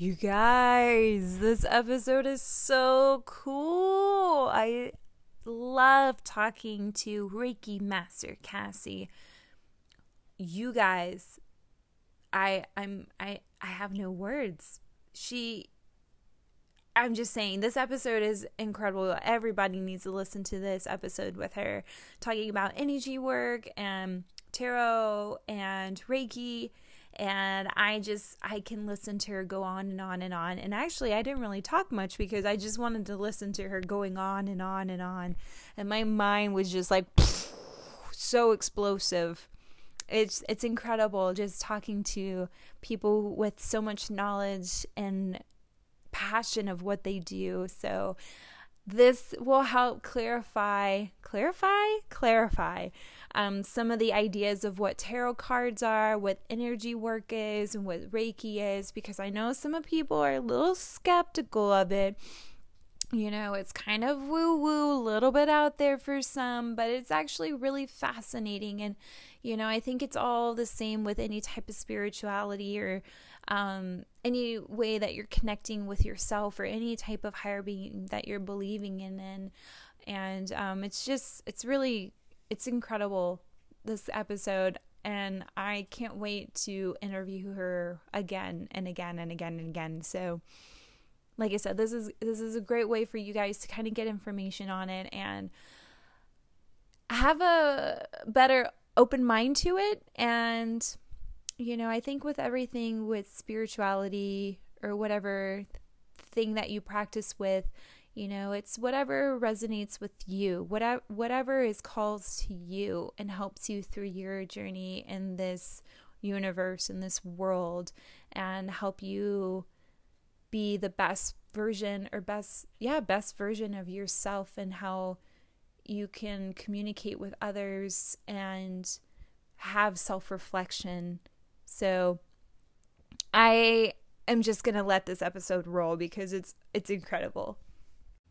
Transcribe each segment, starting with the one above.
You guys, this episode is so cool. I love talking to Reiki Master Cassie. You guys, I I'm I I have no words. She I'm just saying this episode is incredible. Everybody needs to listen to this episode with her talking about energy work and tarot and Reiki and I just I can listen to her go on and on and on. And actually, I didn't really talk much because I just wanted to listen to her going on and on and on, and my mind was just like so explosive. It's it's incredible just talking to people with so much knowledge and passion of what they do. So this will help clarify, clarify, clarify um, some of the ideas of what tarot cards are, what energy work is, and what Reiki is, because I know some of people are a little skeptical of it. You know, it's kind of woo woo, a little bit out there for some, but it's actually really fascinating. And, you know, I think it's all the same with any type of spirituality or um, any way that you're connecting with yourself or any type of higher being that you're believing in. And, and um, it's just, it's really, it's incredible, this episode. And I can't wait to interview her again and again and again and again. So, like I said, this is this is a great way for you guys to kind of get information on it and have a better open mind to it and you know, I think with everything with spirituality or whatever thing that you practice with, you know, it's whatever resonates with you, whatever whatever is calls to you and helps you through your journey in this universe in this world and help you be the best version or best yeah, best version of yourself and how you can communicate with others and have self-reflection so I am just going to let this episode roll because it's it's incredible.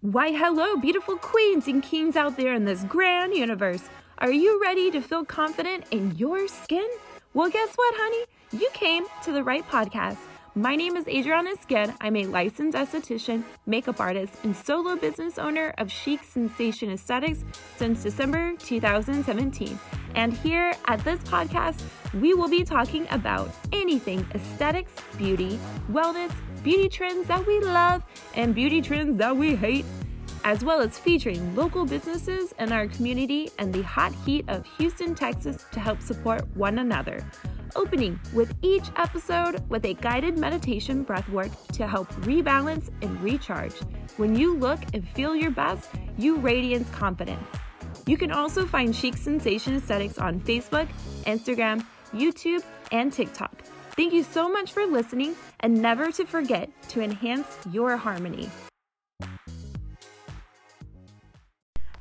Why hello beautiful queens and kings out there in this grand universe. Are you ready to feel confident in your skin? Well, guess what, honey? You came to the right podcast. My name is Adriana Sked. I'm a licensed esthetician, makeup artist, and solo business owner of Chic Sensation Aesthetics since December 2017. And here at this podcast, we will be talking about anything aesthetics, beauty, wellness, beauty trends that we love, and beauty trends that we hate, as well as featuring local businesses in our community and the hot heat of Houston, Texas to help support one another opening with each episode with a guided meditation breathwork to help rebalance and recharge. When you look and feel your best, you radiance confidence. You can also find Chic Sensation Aesthetics on Facebook, Instagram, YouTube, and TikTok. Thank you so much for listening, and never to forget to enhance your harmony.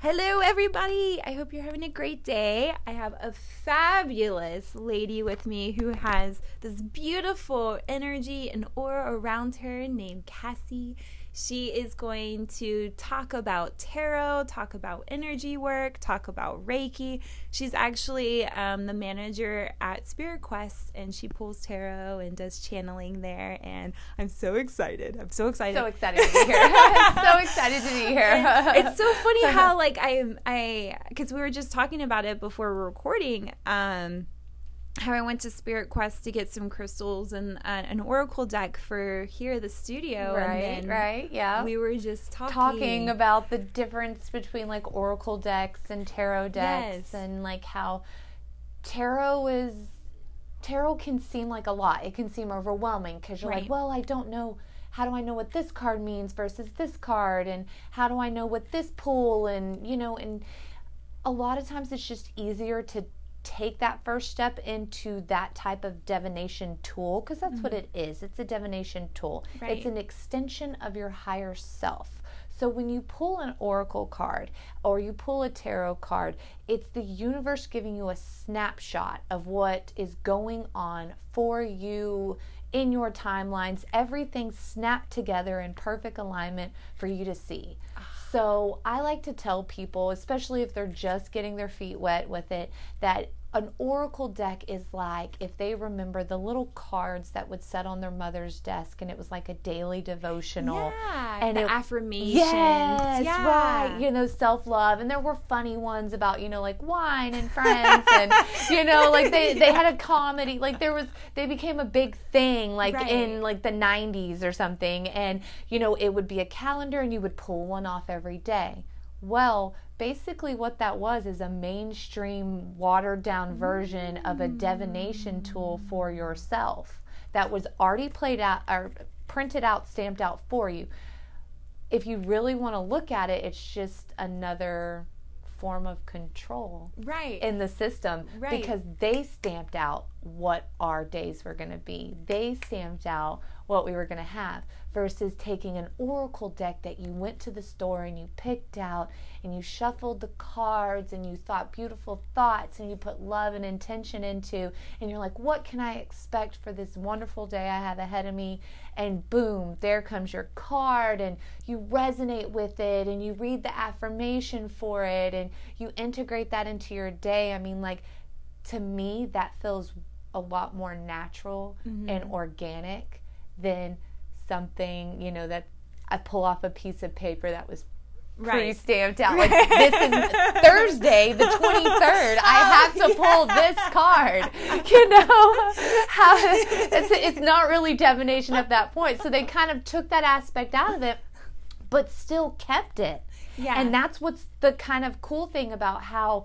Hello, everybody. I hope you're having a great day. I have a fabulous lady with me who has this beautiful energy and aura around her named Cassie. She is going to talk about tarot, talk about energy work, talk about Reiki. She's actually um, the manager at Spirit Quest and she pulls tarot and does channeling there. And I'm so excited. I'm so excited. So excited to be here. so excited to be here. it's so funny how, like, I'm, I, because we were just talking about it before we're recording. Um, how I went to Spirit Quest to get some crystals and uh, an oracle deck for here the studio. Right, right, yeah. We were just talking. talking about the difference between like oracle decks and tarot decks, Yes. and like how tarot is tarot can seem like a lot. It can seem overwhelming because you're Right. like, well, I don't know. How do I know what this card means versus this card, and how do I know what this pull, and you know, and a lot of times it's just easier to take that first step into that type of divination tool because that's what mm-hmm. it is. It's a divination tool. Right. It's an extension of your higher self. So when you pull an oracle card or you pull a tarot card, it's the universe giving you a snapshot of what is going on for you in your timelines. Everything snapped together in perfect alignment for you to see. So I like to tell people, especially if they're just getting their feet wet with it, that an oracle deck is like if they remember the little cards that would set on their mother's desk and it was like a daily devotional Yeah, and the it- affirmations. Yes, yeah. right. You know, self love, and there were funny ones about you know like wine and friends, and you know like they they had a comedy. Like there was they became a big thing like Right. in like the '90s or something, and you know it would be a calendar, and you would pull one off every day. Well, basically, what that was is a mainstream, watered down mm-hmm. version of a divination tool for yourself that was already played out or printed out, stamped out for you if you really want to look at it, it's just another form of control Right. in the system Right. because they stamped out what our days were going to be. They stamped out what we were going to have versus taking an oracle deck that you went to the store and you picked out and you shuffled the cards and you thought beautiful thoughts and you put love and intention into and you're like what can I expect for this wonderful day I have ahead of me? And boom there comes your card and you resonate with it and you read the affirmation for it and you integrate that into your day. I mean like to me that feels a lot more natural and mm-hmm. organic than something you know that I pull off a piece of paper that was pre-stamped out. Like this is Thursday, the twenty third. I oh, have to pull this card. You know, how it's it's not really divination at that point. So they kind of took that aspect out of it, but still kept it. Yeah. and that's what's the kind of cool thing about how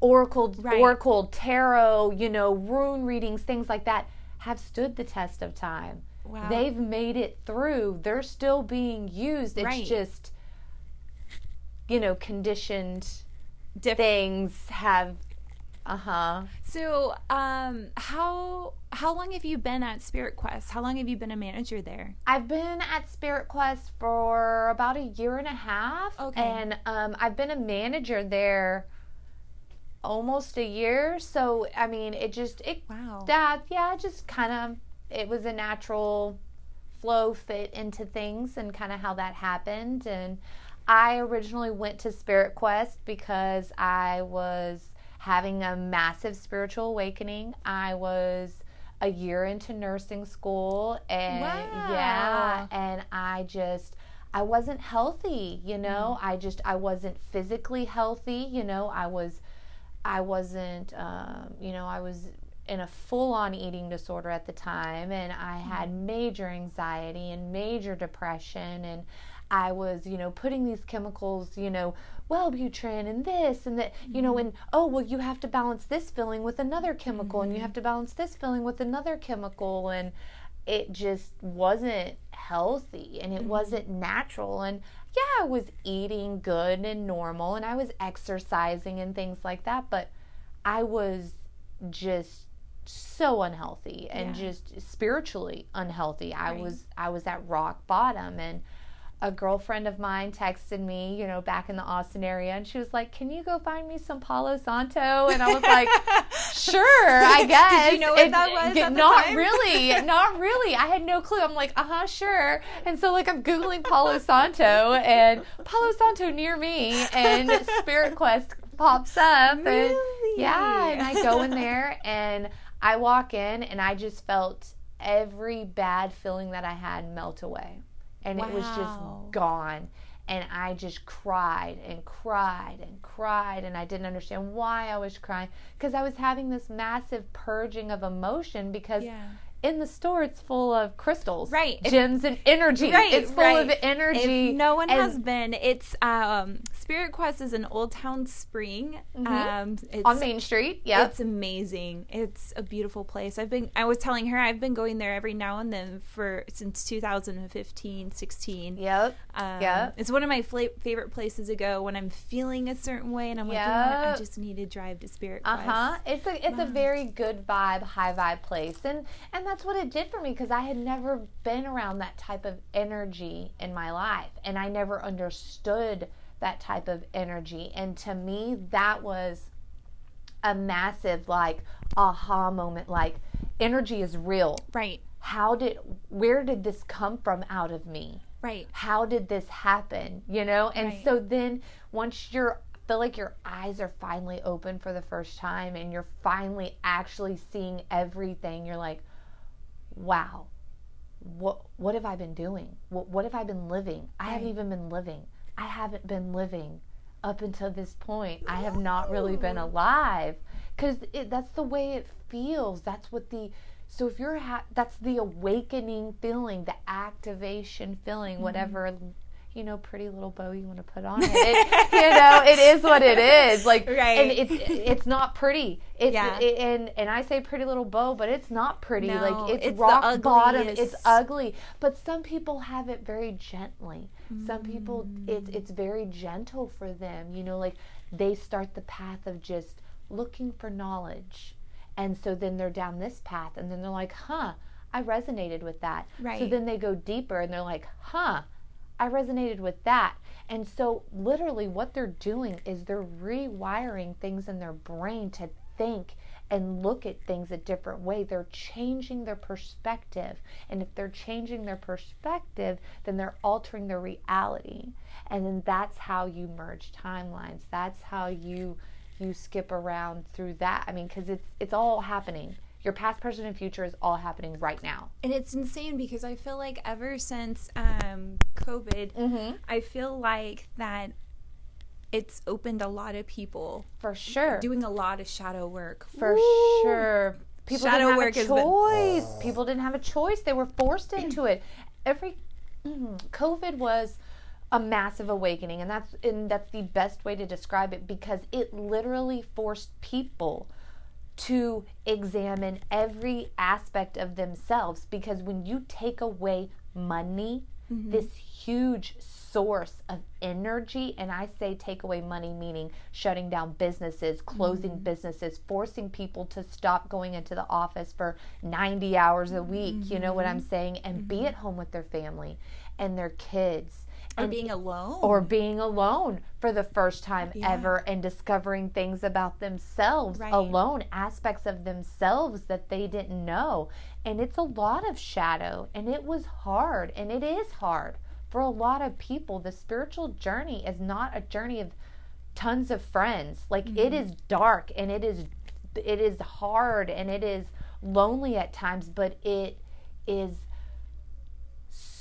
oracle, Right. oracle, tarot, you know, rune readings, things like that have stood the test of time. Wow. They've made it through. They're still being used. It's Right. just, you know, conditioned Diff- things have. Uh huh. So, um, how how long have you been at Spirit Quest? How long have you been a manager there? I've been at Spirit Quest for about a year and a half. Okay. And um, I've been a manager there almost a year. So, I mean, it just, it, Wow. that, yeah, it just kind of, it was a natural flow fit into things and kind of how that happened. And I originally went to Spirit Quest because I was having a massive spiritual awakening. I was a year into nursing school and yeah, and I just I wasn't healthy, you know. I just I wasn't physically healthy, you know. I was I wasn't, um, you know, I was in a full on eating disorder at the time, and I mm-hmm. had major anxiety and major depression, and I was, you know, putting these chemicals, you know, Wellbutrin and this and that, you know, mm-hmm. and oh, well, you have to balance this filling with another chemical, and you mm-hmm. have to balance this filling with another chemical, and it just wasn't healthy and it wasn't natural and yeah i was eating good and normal and i was exercising and things like that but i was just so unhealthy and Yeah. just spiritually unhealthy i was i was at rock bottom and a girlfriend of mine texted me, you know, back in the Austin area, and she was like, "Can you go find me some Palo Santo?" And I was like, "Sure, I guess." Did you know what It- that was it- at the not time? really, not really. I had no clue. I'm like, "Uh huh, sure." And so like I'm googling Palo Santo and Palo Santo near me, and Spirit Quest pops up, and yeah, and I go in there and I walk in, and I just felt every bad feeling that I had melt away. And it was just gone. And i just cried and cried and cried. And i didn't understand why i was crying. Because i was having this massive purging of emotion because Yeah. In the store it's full of crystals Right. If- gems and energy Right, it's full right. of energy If no one has been, it's um, Spirit Quest is in Old Town Spring. Um, it's, on main street yeah It's amazing. It's a beautiful place. I've been I was telling her I've been going there every now and then for since 2015, 16. yep Um, Yep. It's one of my fla- favorite places to go when I'm feeling a certain way and I'm like, you know? I just need to drive to Spirit quest uh-huh It's a it's a very good vibe, high vibe place, and and that's what it did for me because I had never been around that type of energy in my life, and I never understood that type of energy, and to me that was a massive like aha moment. Like energy is real. Right. How did where did this come from out of me? Right. how did this happen you know and Right. so then once you're feel like your eyes are finally open for the first time and you're finally actually seeing everything. You're like, wow, what what have I been doing? What what have I been living? I haven't even been living. I haven't been living up until this point. I have not really been alive because that's the way it feels. That's what the so if you're ha- that's the awakening feeling, the activation feeling, mm-hmm. whatever you know, pretty little bow you want to put on it. it you know, it is what it is. Like, right. and it's it's not pretty. It's yeah. It, and and I say pretty little bow, but it's not pretty. No, like it's, it's rock bottom. It's ugly. But some people have it very gently. Mm. Some people it's it's very gentle for them. You know, like they start the path of just looking for knowledge. And so then they're down this path and then they're like, huh, I resonated with that. Right. So then they go deeper and they're like, huh, I resonated with that. And so, literally, what they're doing is they're rewiring things in their brain to think and look at things a different way. They're changing their perspective. And if they're changing their perspective, then they're altering their reality. And then that's how you merge timelines. That's how you you skip around through that. I mean, cuz it's it's all happening your past, present, and future is all happening right now. And it's insane because I feel like ever since um, COVID, mm-hmm. I feel like that it's opened a lot of people for sure doing a lot of shadow work for sure. People shadow didn't have a choice. Been... People didn't have a choice. They were forced into it. Every mm, COVID was a massive awakening, and that's and that's the best way to describe it because it literally forced people to examine every aspect of themselves because when you take away money, mm-hmm. this huge source of energy, and I say take away money meaning shutting down businesses, closing mm-hmm. businesses, forcing people to stop going into the office for 90 hours a week, mm-hmm. you know what I'm mm-hmm. saying, and be mm-hmm. at home with their family and their kids or being alone or being alone for the first time yeah. ever and discovering things about themselves right. alone aspects of themselves that they didn't know and it's a lot of shadow and it was hard and it is hard for a lot of people the spiritual journey is not a journey of tons of friends like mm-hmm. it is dark and it is it is hard and it is lonely at times but it is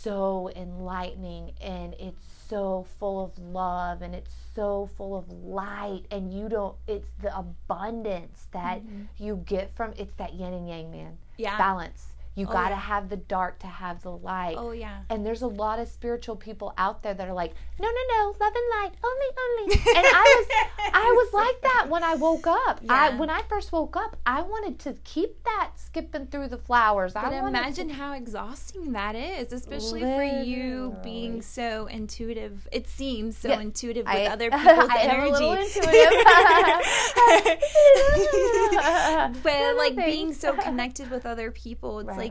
so enlightening and it's so full of love and it's so full of light and you don't it's the abundance that mm-hmm. you get from it's that yin and yang man. Yeah. Balance you oh, got to yeah. have the dark to have the light. Oh yeah. And there's a lot of spiritual people out there that are like, no, no, no, love and light, only, only. and I was, I was like that when I woke up. Yeah. I when I first woke up, I wanted to keep that skipping through the flowers. But I imagine to, how exhausting that is, especially literally. for you being so intuitive. It seems so yeah, intuitive with I, other people's energy. I energy. but like being so connected with other people, it's right. like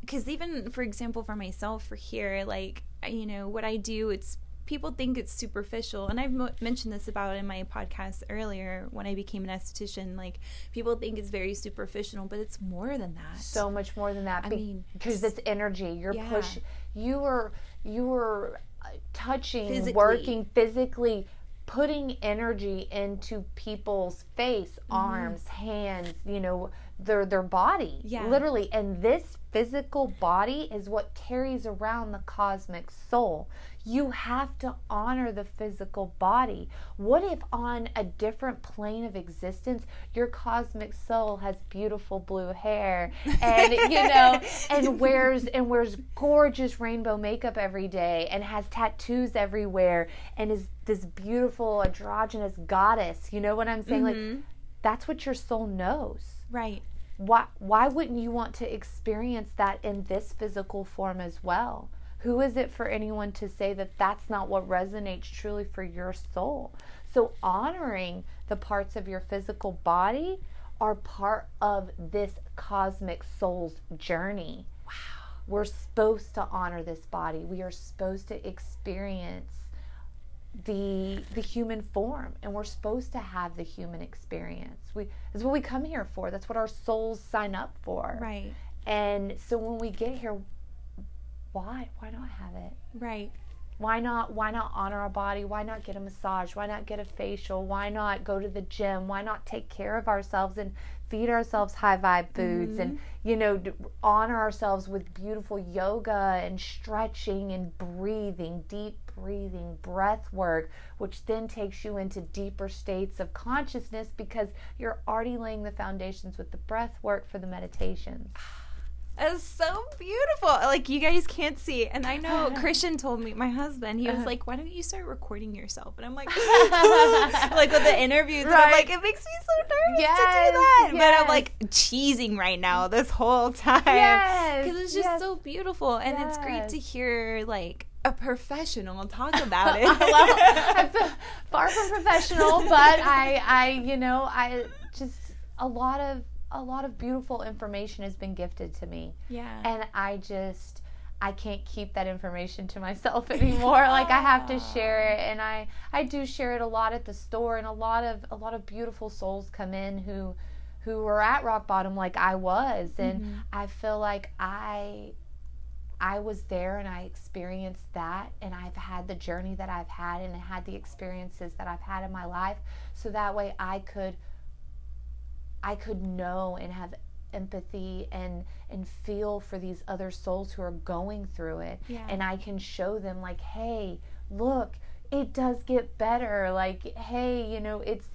because even for example for myself for here like you know what i do it's people think it's superficial and i've mo- mentioned this about in my podcast earlier when i became an esthetician like people think it's very superficial but it's more than that so much more than that i mean because it's energy you're yeah. push you are you are uh, touching physically. working physically putting energy into people's face mm-hmm. arms hands you know their their body yeah. literally and this physical body is what carries around the cosmic soul. You have to honor the physical body. What if on a different plane of existence your cosmic soul has beautiful blue hair and you know and wears and wears gorgeous rainbow makeup every day and has tattoos everywhere and is this beautiful androgynous goddess. You know what I'm saying? Mm-hmm. Like that's what your soul knows. Right. Why why wouldn't you want to experience that in this physical form as well? Who is it for anyone to say that that's not what resonates truly for your soul? So honoring the parts of your physical body are part of this cosmic soul's journey. Wow. We're supposed to honor this body. We are supposed to experience the the human form and we're supposed to have the human experience. We is what we come here for. That's what our souls sign up for. Right. And so when we get here why why not have it? Right. Why not why not honor our body? Why not get a massage? Why not get a facial? Why not go to the gym? Why not take care of ourselves and feed ourselves high vibe foods and mm-hmm. you know honor ourselves with beautiful yoga and stretching and breathing deep breathing breath work which then takes you into deeper states of consciousness because you're already laying the foundations with the breath work for the meditations It's so beautiful. Like you guys can't see. And I know Christian told me, my husband, he was uh-huh. like, Why don't you start recording yourself? And I'm like, like with the interviews. And I'm like, it makes me so nervous to do that. But I'm like cheesing right now this whole time. Yes, Because it's just yes. so beautiful. And it's great to hear like a professional talk about it. well, I'm far from professional, but I, I, you know, I just a lot of a lot of beautiful information has been gifted to me, yeah. and I just I can't keep that information to myself anymore. like I have to share it, and I I do share it a lot at the store, and a lot of a lot of beautiful souls come in who who were at rock bottom like I was, and mm-hmm. I feel like I I was there and I experienced that, and I've had the journey that I've had, and had the experiences that I've had in my life, so that way I could, I could know and have empathy and and feel for these other souls who are going through it, Yeah. and I can show them like, hey, look, it does get better. Like, hey, you know, it's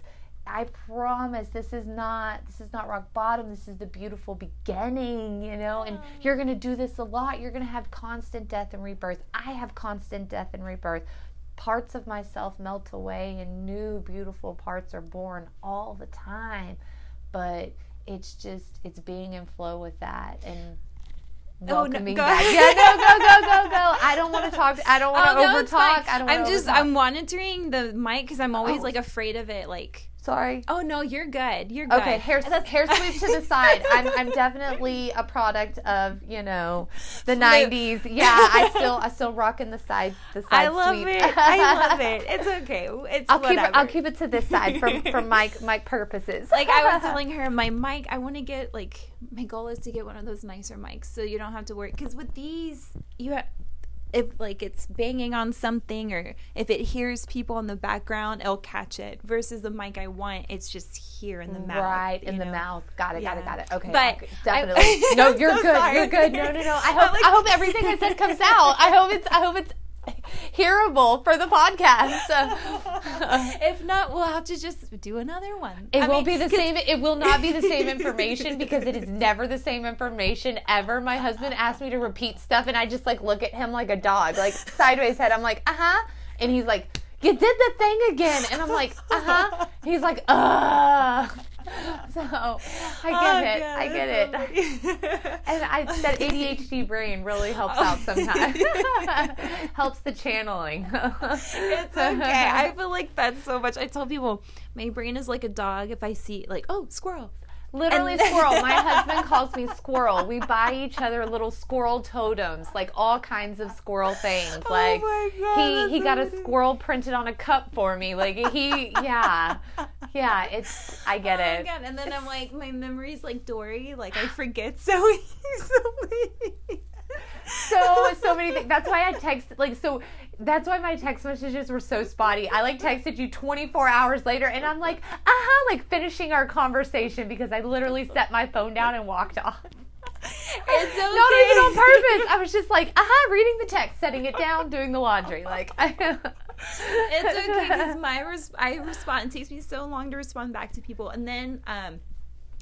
I promise this is not this is not rock bottom. This is the beautiful beginning, you know. And you're going to do this a lot. You're going to have constant death and rebirth. I have constant death and rebirth. Parts of myself melt away and new beautiful parts are born all the time. But it's just it's being in flow with that and Oh, no, welcoming go back. Yeah, no, go, go, go, go. I don't want to talk. I don't want to Oh, no, over it's fine. talk. I don't. I'm just overtalk. I'm monitoring the mic because I'm always Oh. like afraid of it. Like, sorry. oh no, you're good. You're good. Okay, hair hair sweep to the side. I'm I'm definitely a product of you know the '90s. Yeah, I still I still rock in the side the side I love sweep. it. I love it. It's okay. It's I'll keep it. whatever. I'll keep it to this side for for mic mic purposes. like I was telling her, my mic. I want to get like my goal is to get one of those nicer mics, so you don't have to worry. Because with these, you have. If like it's banging on something or if it hears people in the background, it'll catch it. Versus the mic I want, it's just here in the mouth. right in you the know? mouth. Got it. Got it. Got it. Okay. But okay, definitely. no, I'm you're so good. sorry. You're good. No, no, no. I hope like- I hope everything I said comes out. I hope it's I hope it's hearable for the podcast. if not, we'll have to just do another one. It I won't mean, be the same. It will not be the same information because it is never the same information ever. My husband asked me to repeat stuff, and I just like look at him like a dog, like sideways head. I'm like, uh huh, and he's like, you did the thing again, and I'm like, uh huh. He's like, uh. So I oh, get it. I get it. And I, that ADHD brain really helps out sometimes. helps the channeling. It's okay. I feel like that's so much. I tell people my brain is like a dog. If I see like, oh, squirrel. Literally And- squirrel. My husband calls me squirrel. We buy each other little squirrel totems, like all kinds of squirrel things. Oh like Oh my God, he he got a squirrel printed on a cup for me. Like he yeah. Yeah, it's I get Oh it. God. And then I'm like, my memory's like Dory. Like I forget so easily. so so many things. That's why I text like so. That's why my text messages were so spotty. I like texted you 24 hours later, and I'm like, uh huh, like finishing our conversation because I literally set my phone down and walked off. It's okay. Not even on purpose. I was just like, uh huh, reading the text, setting it down, doing the laundry. Like, it's okay because my res- I respond. It takes me so long to respond back to people, and then um,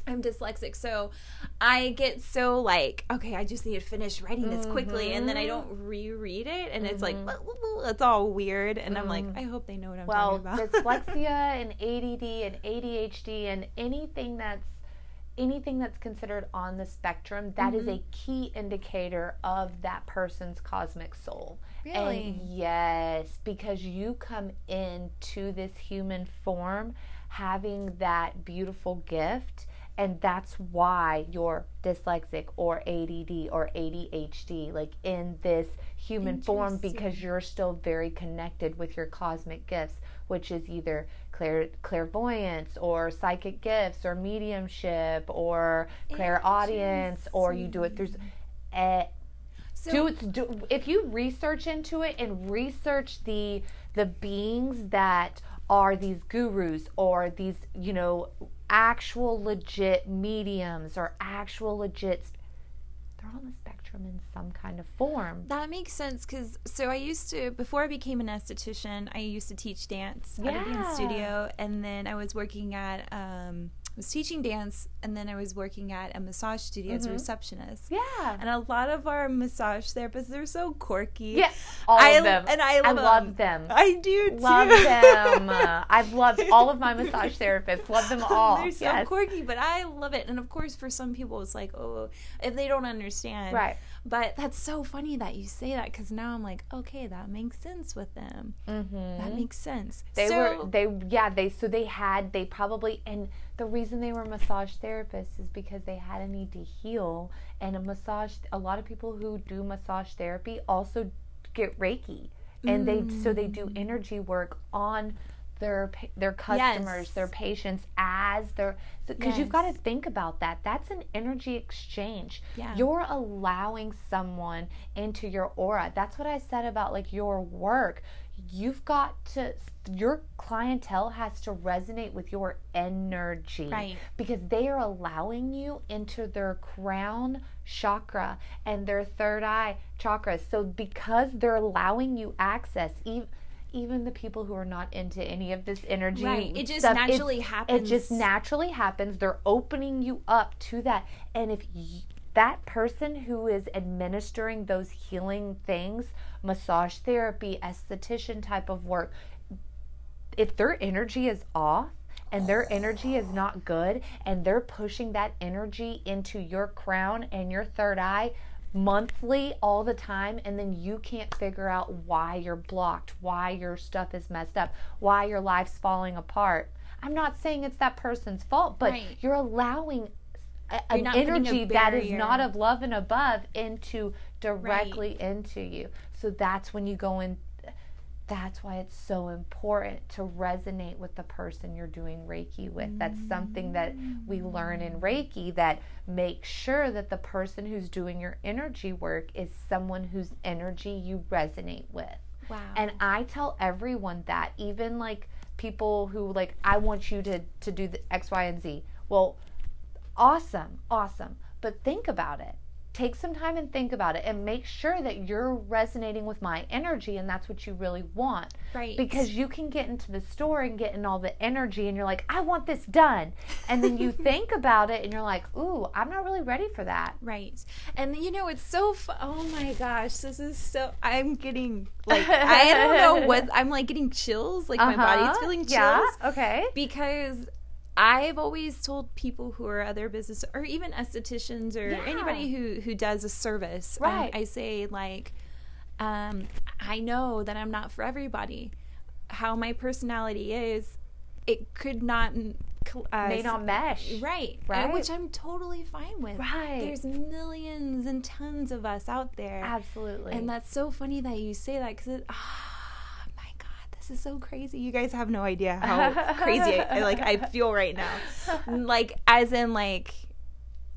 I'm dyslexic, so I get so like, okay, I just need to finish writing this quickly, and then I mm-hmm. don't reread it, and it's like, "Woo, woo, woo," it's all weird, and I'm like, mm-hmm. I hope they know what I'm well, talking about. Well, dyslexia and ADD and ADHD and anything that's anything that's considered on the spectrum, that is a mm-hmm. key indicator of that person's cosmic soul. Really? And yes, because you come into this human form having that beautiful gift. And that's why you're dyslexic or ADD or ADHD, like in this human form, because you're still very connected with your cosmic gifts, which is either clair- clairvoyance or psychic gifts or mediumship or clairaudience, or you do it through. Uh, do it. Do, if you research into it and research the the beings that are these gurus or these, you know, actual legit mediums or actual legit, they're on the spectrum in some kind of form. That makes sense because so I used to before I became an esthetician, I used to teach dance at a dance studio, and then I was working at um, was teaching dance, and then I was working at a massage studio as a receptionist. Mm-hmm. Yeah. And a lot of our massage therapists, they're so quirky. Yeah, all I- of them. and I love I love them. I do too. love them. Uh, I've loved all of my massage therapists. Love them all. They're so yes. quirky, but I love it. And of course, for some people, it's like, oh, if they don't understand. Right. But that's so funny that you say that because now I'm like, okay, that makes sense with them. Mm-hmm. That makes sense. They so, were they yeah they so they had they probably and the reason they were massage therapists is because they had a need to heal and a massage a lot of people who do massage therapy also get reiki and they so they do Mm. energy work on their their customers Yes. their patients as their because you've got to think about that that's an energy exchange Yeah. you're allowing someone into your aura that's what i said about like your work you've got to your clientele has to resonate with your energy Right. because they are allowing you into their crown chakra and their third eye chakra so because they're allowing you access even even the people who are not into any of this energy Right. It just stuff, naturally it's- happens. it just naturally happens they're opening you up to that and if y- that person who is administering those healing things massage therapy esthetician type of work if their energy is off and their energy is not good and they're pushing that energy into your crown and your third eye monthly all the time and then you can't figure out why you're blocked why your stuff is messed up why your life's falling apart. I'm not saying it's that person's fault but Right. you're allowing a- an not putting a energy that is not of love and above into directly into you. So that's when you go in that's why it's so important to resonate with the person you're doing Reiki with. That's something that we learn in mm. Reiki that make sure that the person who's doing your energy work is someone whose energy you resonate with. wow. And I tell everyone that, even like people who like I want you to to do the X, Y, and Z. Well, awesome, awesome. But think about it. Take some time and think about it and make sure that you're resonating with my energy and that's what you really want. Right. Because you can get into the store and get in all the energy and you're like, I want this done. And then you think about it and you're like, ooh, I'm not really ready for that. Right. And you know, it's so fu- oh my gosh, this is so I'm getting like I don't know what I'm like getting chills, like my body's Uh-huh. feeling chills Yeah. Okay. because I've always told people who are other business or even estheticians or Yeah. anybody who who does a service, um, Right. I say like um I know that I'm not for everybody. How my personality is, it could not uh, May not mesh. Right. Right. Which I'm totally fine with. Right. There's millions and tons of us out there. Absolutely. And that's so funny that you say that because it, God, this is so crazy. You guys have no idea how crazy I, like I feel right now. Like, as in, like,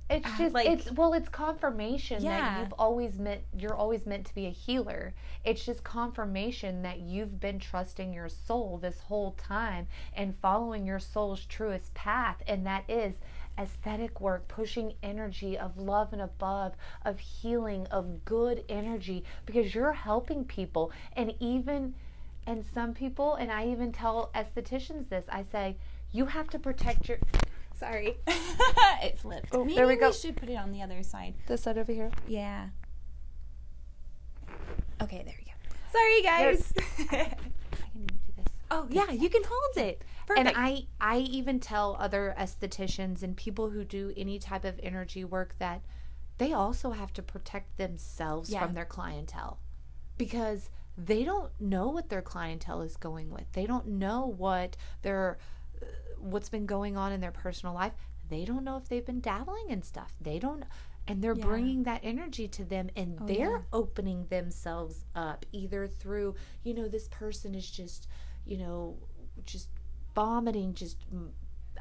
It's uh, just like- it's well, it's confirmation Yeah. that you've always meant you're always meant to be a healer. It's just confirmation that you've been trusting your soul this whole time and following your soul's truest path, and that is aesthetic work, pushing energy of love and above, of healing, of good energy, because you're helping people. And even and some people, and I even tell estheticians this, I say, you have to protect your sorry, it flipped. Oh, Maybe there we go. We should put it on the other side. this side over here. Yeah. Okay, there we go. Sorry, guys. I can even do this. oh, yeah, you can hold it. Perfect. And I, I even tell other estheticians and people who do any type of energy work that they also have to protect themselves Yeah. from their clientele because they don't know what their clientele is going with. They don't know what their what's been going on in their personal life. They don't know if they've been dabbling in stuff. They don't and they're Yeah. bringing that energy to them and Oh, they're yeah. opening themselves up either through, you know, this person is just, you know, just vomiting just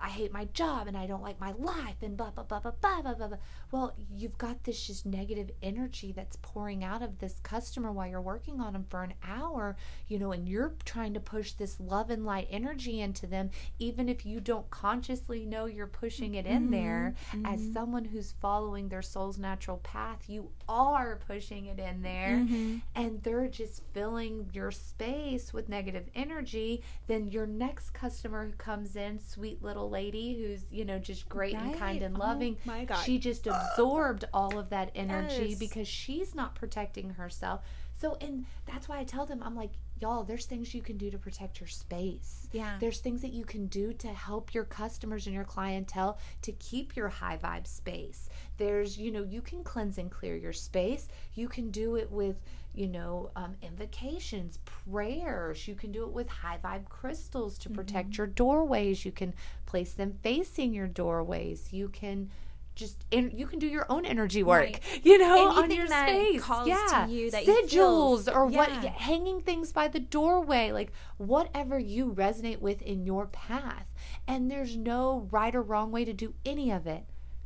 I hate my job and I don't like my life and blah blah blah blah blah blah blah. blah. Well, you've got this just negative energy that's pouring out of this customer while you're working on them for an hour, you know, and you're trying to push this love and light energy into them, even if you don't consciously know you're pushing it in mm-hmm. there. As mm-hmm. someone who's following their soul's natural path, you are pushing it in there, mm-hmm. and they're just filling your space with negative energy. Then your next customer who comes in, sweet little lady who's, you know, just great and kind Right. and Oh loving, my God. she just absorbed all of that energy Yes. because she's not protecting herself. So, and that's why I tell them, I'm like, y'all, there's things you can do to protect your space. Yeah. There's things that you can do to help your customers and your clientele to keep your high vibe space. There's, you know, you can cleanse and clear your space. You can do it with, you know, um, invocations, prayers. You can do it with high vibe crystals to protect Mm-hmm. your doorways. You can place them facing your doorways. You can just in, you can do your own energy work, Right. you know, on your space. calls to yeah, you that you sigils or what hanging things by the doorway, like whatever you resonate with in your path. And there's no right or wrong way to do any of it.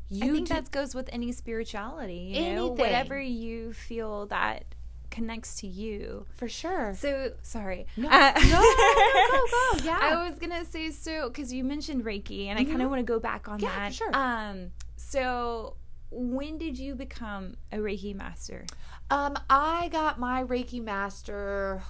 You I think do- that goes with any spirituality, You know, whatever you feel that connects to you. for sure. So sorry. No, Uh, no, go, go, yeah. I was gonna say so because you mentioned Reiki, and I kind of want to go back on Mm-hmm. Yeah, that. sure. Um. So when did you become a Reiki master? Um, I got my Reiki master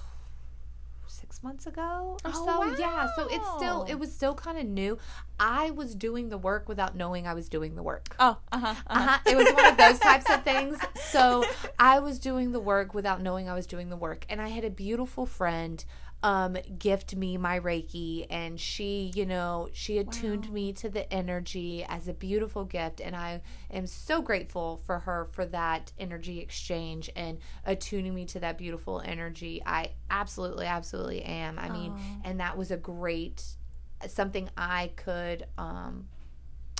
six months ago or Oh, so. Yeah, so it's still it was still kind of new. I was doing the work without knowing I was doing the work. Oh, uh huh. Uh-huh. It was one of those types of things. So I was doing the work without knowing I was doing the work. And I had a beautiful friend um, gift me my Reiki. And she, you know, she attuned me to the energy as a beautiful gift. And I am so grateful for her for that energy exchange and attuning me to that beautiful energy. I absolutely, absolutely am. I mean, and that was a great something I could um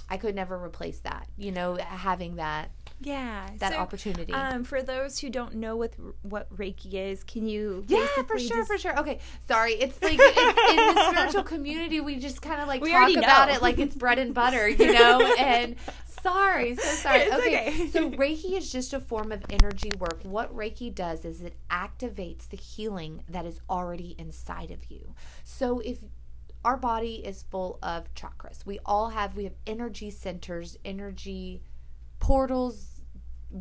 I could never replace that. You know, having that Yeah. that so, opportunity. Um, for those who don't know what what Reiki is, can you? yeah, for sure, just- for sure. Okay, sorry. It's like it's, in the spiritual community, we just kind of like We talk about know. it like it's bread and butter, you know. and sorry, so sorry. Okay, okay. so Reiki is just a form of energy work. What Reiki does is it activates the healing that is already inside of you. So if our body is full of chakras. We all have we have energy centers, energy portals,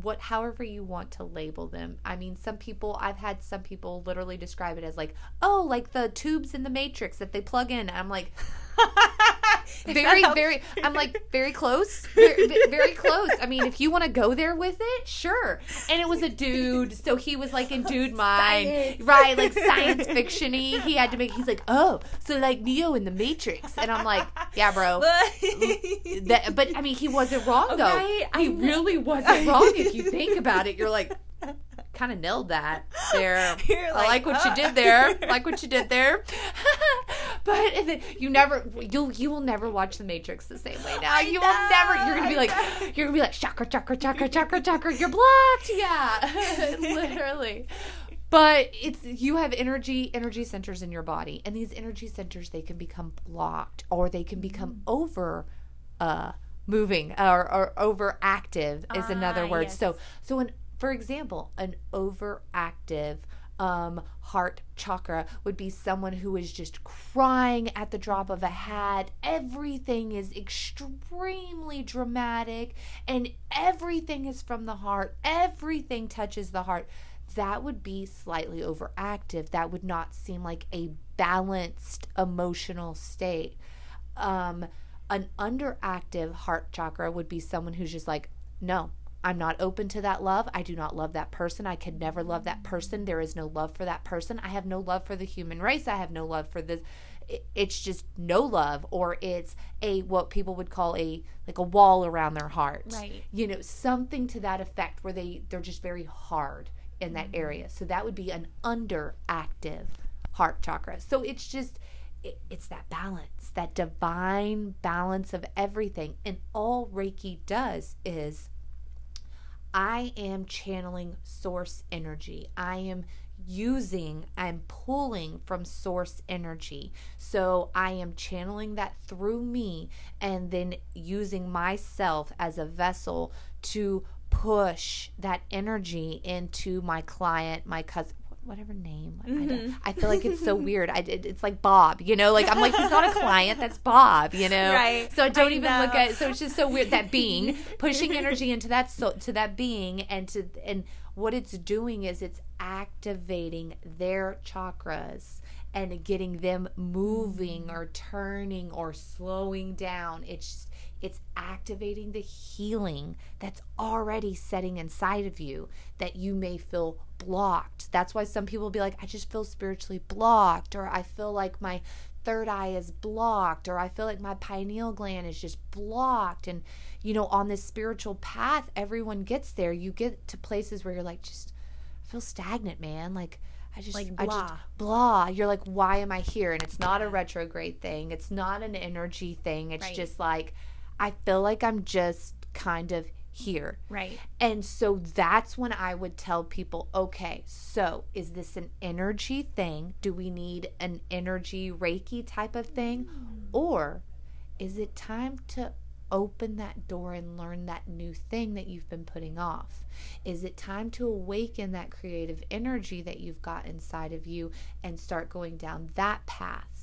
what however you want to label them. I mean, some people I've had some people literally describe it as like, "Oh, like the tubes in the matrix that they plug in." And I'm like very very I'm like very close. Very, very close. I mean, if you want to go there with it, sure. And it was a dude, so he was like in dude mind. Science. Right, like science fictiony. He had to make he's like, "Oh, so like Neo in the Matrix." And I'm like, "Yeah, bro." That, but I mean, he wasn't wrong though. I He know. really wasn't wrong if you think about it. You're like, kind of nailed that there. You're I like, like what "Oh." you did there. Like what you did there. but then you never, you'll you will never watch The Matrix the same way now. I you know, will never. You're gonna be like, you're gonna be like chakra, chakra, chakra, chakra, chakra. You're blocked. Yeah, literally. But it's you have energy energy centers in your body, and these energy centers they can become blocked or they can become Mm. over uh moving or, or overactive is another Ah, word. yes. So so an for example, an overactive um, heart chakra would be someone who is just crying at the drop of a hat. Everything is extremely dramatic and everything is from the heart. Everything touches the heart. That would be slightly overactive. That would not seem like a balanced emotional state. Um, an underactive heart chakra would be someone who's just like, no, I'm not open to that love. I do not love that person. I could never love that person. There is no love for that person. I have no love for the human race. I have no love for this. It's just no love, or it's a what people would call a like a wall around their heart. Right. You know, something to that effect where they they're just very hard in that mm-hmm. area. So that would be an underactive heart chakra. So it's just it's that balance, that divine balance of everything. And all Reiki does is I am channeling source energy. I am using, I'm pulling from source energy. So I am channeling that through me and then using myself as a vessel to push that energy into my client, my cousin, whatever name. I, don't- Mm-hmm. I feel like it's so weird. I, it, it's like Bob, you know, like I'm like, he's not a client, that's Bob, you know? Right. So I don't I even look know. at, so it's just so weird that being pushing energy into that, so to that being and to, and what it's doing is it's activating their chakras and getting them moving or turning or slowing down. It's just, it's activating the healing that's already setting inside of you that you may feel blocked. That's why some people will be like, I just feel spiritually blocked, or I feel like my third eye is blocked, or I feel like my pineal gland is just blocked. And, you know, on this spiritual path, everyone gets there. You get to places where you're like, just I feel stagnant, man. Like, I just Like blah. just blah. You're like, why am I here? And it's not a retrograde thing. It's not an energy thing. It's Right. just like I feel like I'm just kind of here. Right. And so that's when I would tell people, okay, so is this an energy thing? Do we need an energy Reiki type of thing? Mm. Or is it time to open that door and learn that new thing that you've been putting off? Is it time to awaken that creative energy that you've got inside of you and start going down that path?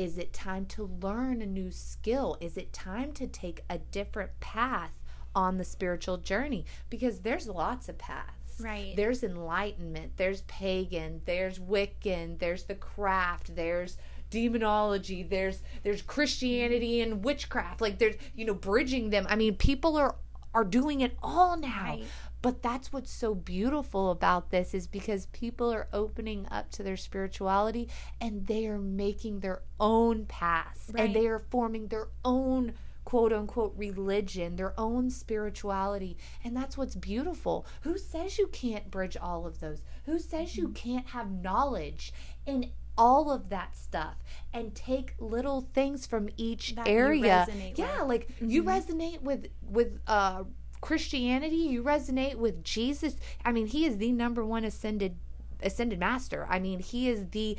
Is it time to learn a new skill? Is it time to take a different path on the spiritual journey? Because there's lots of paths. Right. There's enlightenment, there's pagan, there's Wiccan, there's the craft, there's demonology, there's there's Christianity and witchcraft. Like there's you know bridging them. I mean, people are are doing it all now. Right. But that's what's so beautiful about this is because people are opening up to their spirituality and they are making their own paths Right. and they are forming their own quote unquote religion, their own spirituality. And that's what's beautiful. Who says you can't bridge all of those? Who says you can't have knowledge in all of that stuff and take little things from each That area? yeah, with. like you resonate with with uh Christianity, you resonate with Jesus. I mean, he is the number one ascended ascended master. I mean, he is the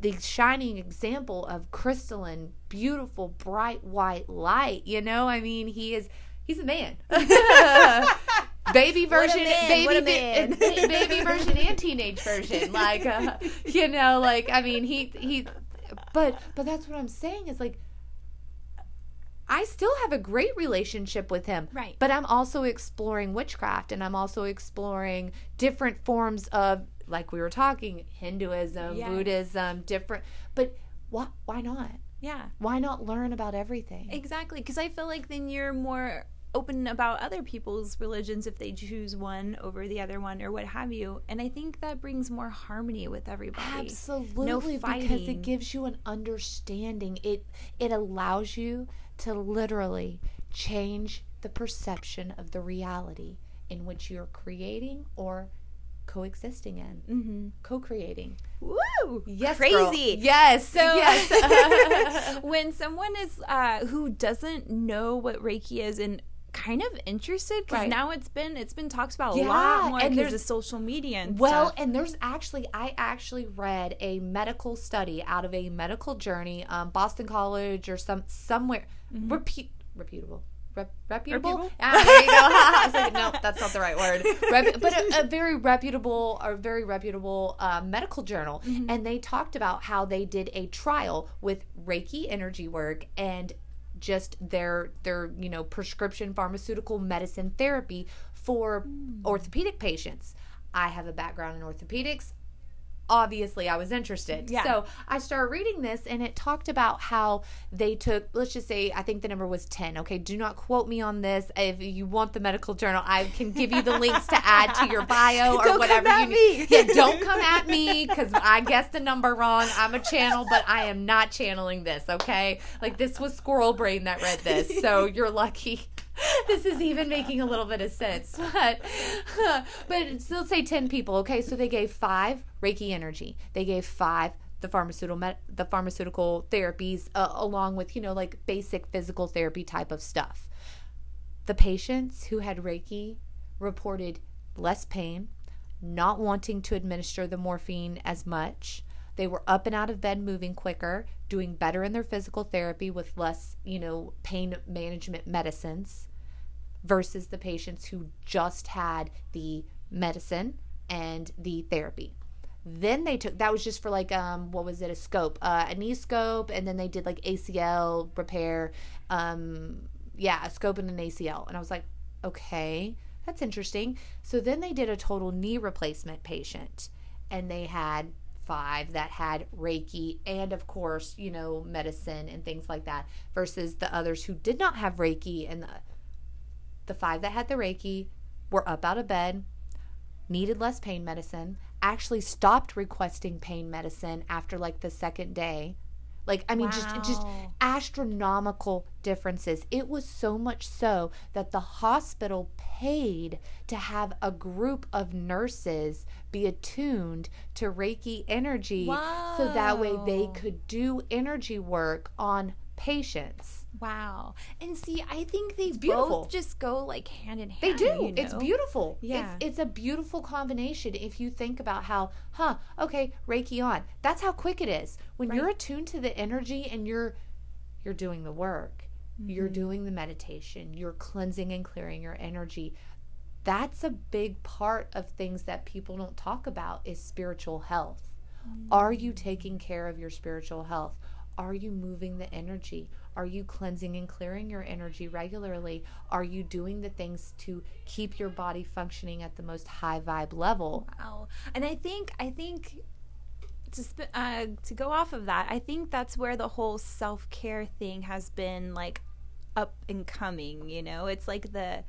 the shining example of crystalline, beautiful, bright white light. You know, I mean, he is he's a man. baby version, man, baby, baby version, and teenage version. Like, uh, you know, like I mean, he he, but but that's what I'm saying is like. I still have a great relationship with him. Right. But I'm also exploring witchcraft and I'm also exploring different forms of like we were talking Hinduism, Yes. Buddhism, different but why why not? Yeah. Why not learn about everything? Exactly. Because I feel like then you're more open about other people's religions if they choose one over the other one or what have you. And I think that brings more harmony with everybody. Absolutely, because fighting. it gives you an understanding. It it allows you to literally change the perception of the reality in which you're creating or coexisting in, Mm-hmm. co-creating. Woo! Yes, girl. Crazy. Yes. So yes. when someone is uh, who doesn't know what Reiki is and kind of interested because Right. now it's been it's been talked about a lot more and there's- of social media and Well, stuff. and there's actually, I actually read a medical study out of a medical journey, um, Boston College or some somewhere repu- reputable. Rep- reputable? Reputable? Ah, there you go. I was like, no, that's not the right word. Rep- but a, a very reputable, or very reputable uh, medical journal, and they talked about how they did a trial with Reiki energy work and just their their you know prescription pharmaceutical medicine therapy for hmm. orthopedic patients. I have a background in orthopedics. Obviously, I was interested. Yeah. So I started reading this, and it talked about how they took, let's just say, I think the number was 10. Okay, do not quote me on this. If you want the medical journal, I can give you the links to add to your bio or Don't come whatever at you me. need. Yeah, don't come at me because I guessed the number wrong. I'm a channel, but I am not channeling this, okay? Like, this was Squirrel Brain that read this, so you're lucky. This is even making a little bit of sense, but but let's say ten people. Okay, so they gave five Reiki energy. They gave five the pharmaceutical the pharmaceutical therapies uh, along with you know like basic physical therapy type of stuff. The patients who had Reiki reported less pain, not wanting to administer the morphine as much. They were up and out of bed moving quicker, doing better in their physical therapy with less, you know, pain management medicines versus the patients who just had the medicine and the therapy. Then they took that was just for like um what was it a scope uh, a knee scope and then they did like ACL repair um yeah a scope and an ACL and I was like okay that's interesting so then they did a total knee replacement patient and they had five that had Reiki and of course you know medicine and things like that versus the others who did not have Reiki and the the five that had the Reiki were up out of bed needed less pain medicine, actually stopped requesting pain medicine after like the second day. Like I mean just just astronomical differences. It was so much so that the hospital paid to have a group of nurses be attuned to Reiki energy so that way they could do energy work on patients. Wow. And see, I think they both just go like hand in hand. They do. you It's beautiful. Yeah. It's, it's a beautiful combination if you think about how, huh, okay, Reiki on. That's how quick it is. When you're attuned to the energy and you're you're doing the work. You're Mm-hmm. doing the meditation. You're cleansing and clearing your energy. That's a big part of things that people don't talk about is spiritual health. Are you taking care of your spiritual health? Are you moving the energy? Are you cleansing and clearing your energy regularly? Are you doing the things to keep your body functioning at the most high vibe level? Wow. And I think I think to sp- uh, to go off of that, I think that's where the whole self care thing has been like up and coming. You know, it's like the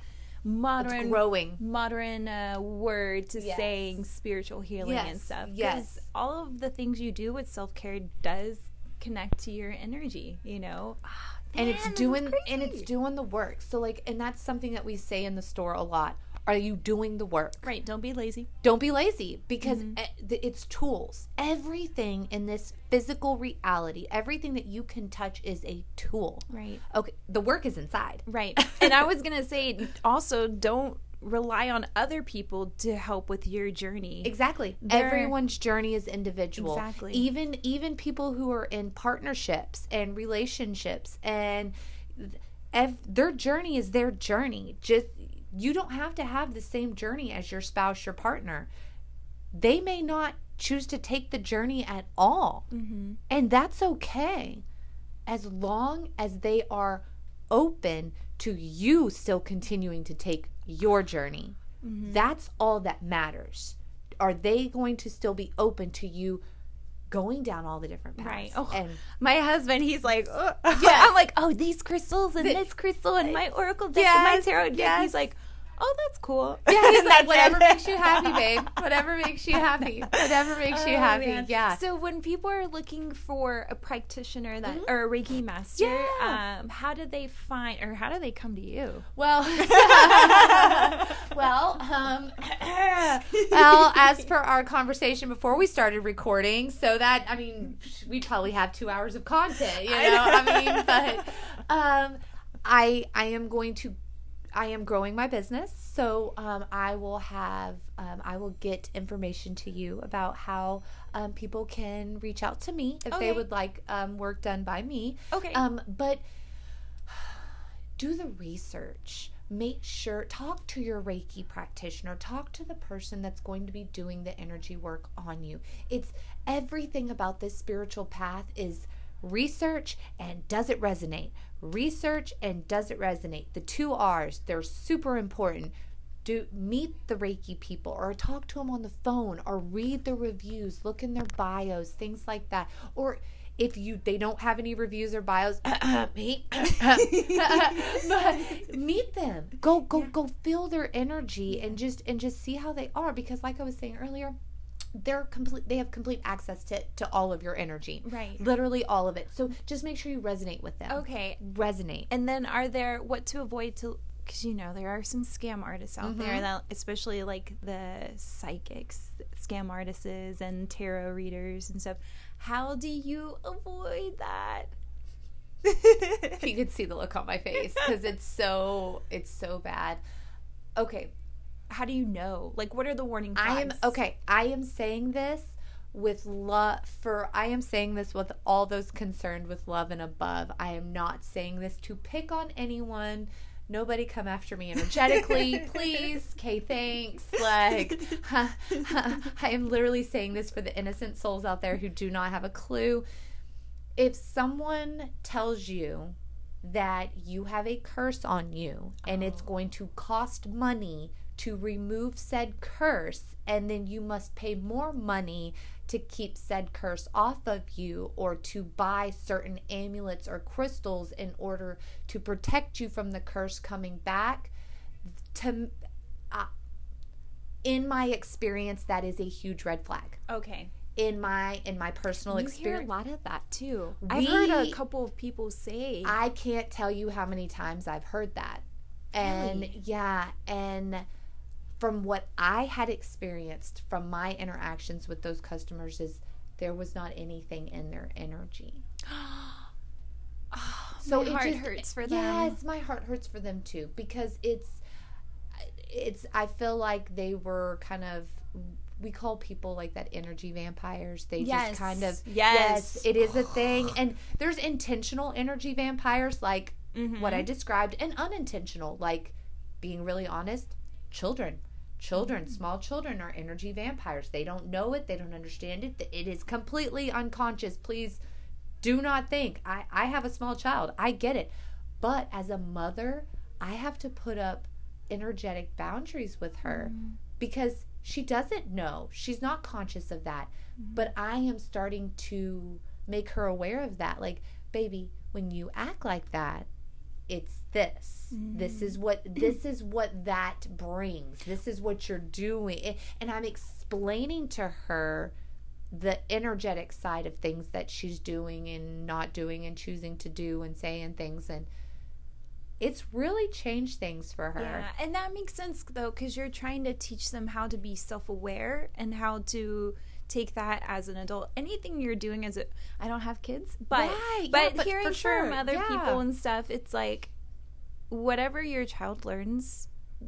modern growing. modern uh, word to Yes. saying spiritual healing and stuff. yes. all of the things you do with self care does connect to your energy. You know, Ah, and it's man, is doing and it's doing the work. So like and that's something that we say in the store a lot. Are you doing the work? right. Don't be lazy. Don't be lazy because Mm-hmm. eh, it's tools. Everything in this physical reality, everything that you can touch is a tool. Right. Okay, the work is inside. Right. And I was going to say also don't rely on other people to help with your journey. Exactly. They're- Everyone's journey is individual. Exactly. Even even people who are in partnerships and relationships and ev- their journey is their journey. Just you don't have to have the same journey as your spouse, your partner. They may not choose to take the journey at all. Mm-hmm. And that's okay. As long as they are open to you still continuing to take your journey. Mm-hmm. That's all that matters. Are they going to still be open to you going down all the different paths? Right. Oh, and my husband, he's like. Yes. I'm like, oh, these crystals and The- this crystal and my oracle deck Yes, and my tarot deck. yes. He's like, oh, that's cool. yeah, he's like, whatever makes you happy, babe. Whatever makes you happy. Whatever makes you Oh, happy. man. Yeah. So when people are looking for a practitioner that or a Reiki master, Mm-hmm. Yeah. um, how do they find or how do they come to you? Well, well, um, well, as per our conversation before we started recording, so that I mean, we probably have two hours of content, you know. I, mean, but um, I I am going to. I am growing my business, so um, I will have um, I will get information to you about how um, people can reach out to me if Okay. they would like um, work done by me. Okay. Um, but do the research. Make sure, talk to your Reiki practitioner, talk to the person that's going to be doing the energy work on you. It's everything about this spiritual path is research and does it resonate? Research and does it resonate? The two R's, they're super important. Do meet the Reiki people or talk to them on the phone or read the reviews, look in their bios, things like that. Or if you they don't have any reviews or bios, meet but meet them. Go go go feel their energy and just and just see how they are because like I was saying earlier, they're complete they have complete access to to all of your energy. Right. Literally all of it. So just make sure you resonate with them. Okay. Resonate. And then are there what to avoid to because you know there are some scam artists out there Mm-hmm. that especially like the psychics, scam artists and tarot readers and stuff. How do you avoid that? you could see the look on my face because it's so it's so bad okay how do you know? Like, what are the warning flags? I am okay. I am saying this with love for I am saying this with all those concerned with love and above. I am not saying this to pick on anyone. Nobody come after me energetically, please. Okay, thanks. Like, I am literally saying this for the innocent souls out there who do not have a clue. If someone tells you that you have a curse on you and it's oh. going to cost money to remove said curse, and then you must pay more money to keep said curse off of you or to buy certain amulets or crystals in order to protect you from the curse coming back. To uh, in my experience, that is a huge red flag. Okay. In my in my personal You hear a lot of that too. I've heard a couple of people say. I can't tell you how many times I've heard that. And Really? yeah, and from what I had experienced from my interactions with those customers is there was not anything in their energy. so it my heart just- hurts for them. Yes, my heart hurts for them too because it's it's I feel like they were kind of we call people like that energy vampires. They Yes. just kind of Yes. it is a thing and there's intentional energy vampires like Mm-hmm. what I described and unintentional like being really honest, children children small children are energy vampires. They don't know it. They don't understand it. It is completely unconscious. Please do not think. I, I have a small child. I get it. But as a mother i have to put up energetic boundaries with her Mm-hmm. because she doesn't know. She's not conscious of that. Mm-hmm. but i am starting to make her aware of that. Like baby when you act like that it's this. This is what mm. this is what that brings. This is what you're doing. And i'm explaining to her the energetic side of things that she's doing and not doing and choosing to do and saying things. And it's really changed things for her. Yeah, and that makes sense though, because you're trying to teach them how to be self-aware and how to take that as an adult. Anything you're doing as a, I don't have kids, but Right, yeah, but, but hearing sure, from other yeah. people and stuff, it's like whatever your child learns,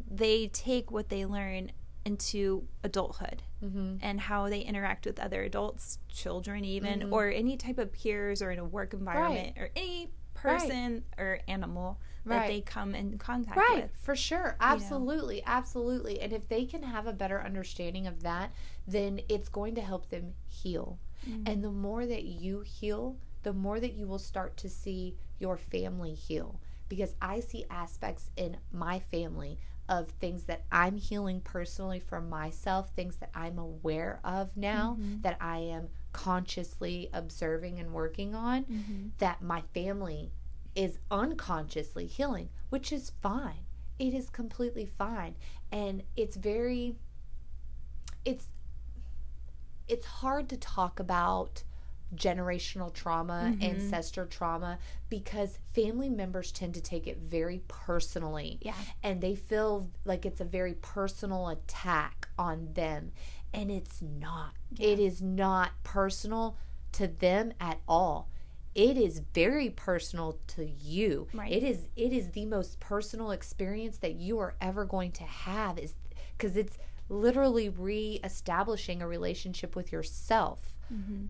they take what they learn into adulthood Mm-hmm. and how they interact with other adults, children, even, Mm-hmm. or any type of peers or in a work environment or any person or animal that Right. they come in contact Right, with. for sure. Absolutely, absolutely. And if they can have a better understanding of that, then it's going to help them heal. Mm-hmm. And the more that you heal, the more that you will start to see your family heal. Because I see aspects in my family of things that I'm healing personally for myself, things that I'm aware of now, mm-hmm. that I am consciously observing and working on, mm-hmm. that my family is unconsciously healing, which is fine. It is completely fine. And it's very it's it's hard to talk about generational trauma, mm-hmm. ancestor trauma because family members tend to take it very personally. Yeah. And they feel like it's a very personal attack on them. And it's not. It is not personal to them at all it is very personal to you Right. it is it is the most personal experience that you are ever going to have is because it's literally re-establishing a relationship with yourself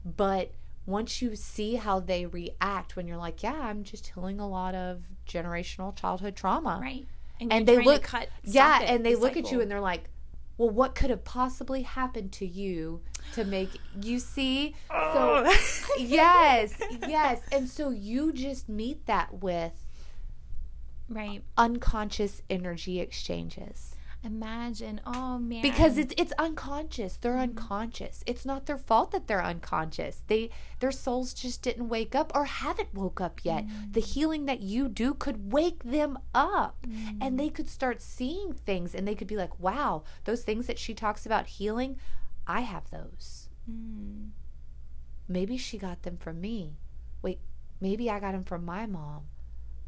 but once you see how they react when you're like yeah i'm just healing a lot of generational childhood trauma Right. and you're they look cut, yeah and they the look at you and they're like well what could have possibly happened to you to make you see? So oh. yes yes. And so you just meet that with right. unconscious energy exchanges Imagine, oh man, because it's it's unconscious. They're mm-hmm. unconscious. It's not their fault that they're unconscious. They their souls just didn't wake up or haven't woke up yet. The mm. healing that you do could wake them up. And they mm. could start seeing things and they could be like wow those things that she talks about healing i have those. Mm. Maybe she got them from me. Wait maybe i got them from my mom.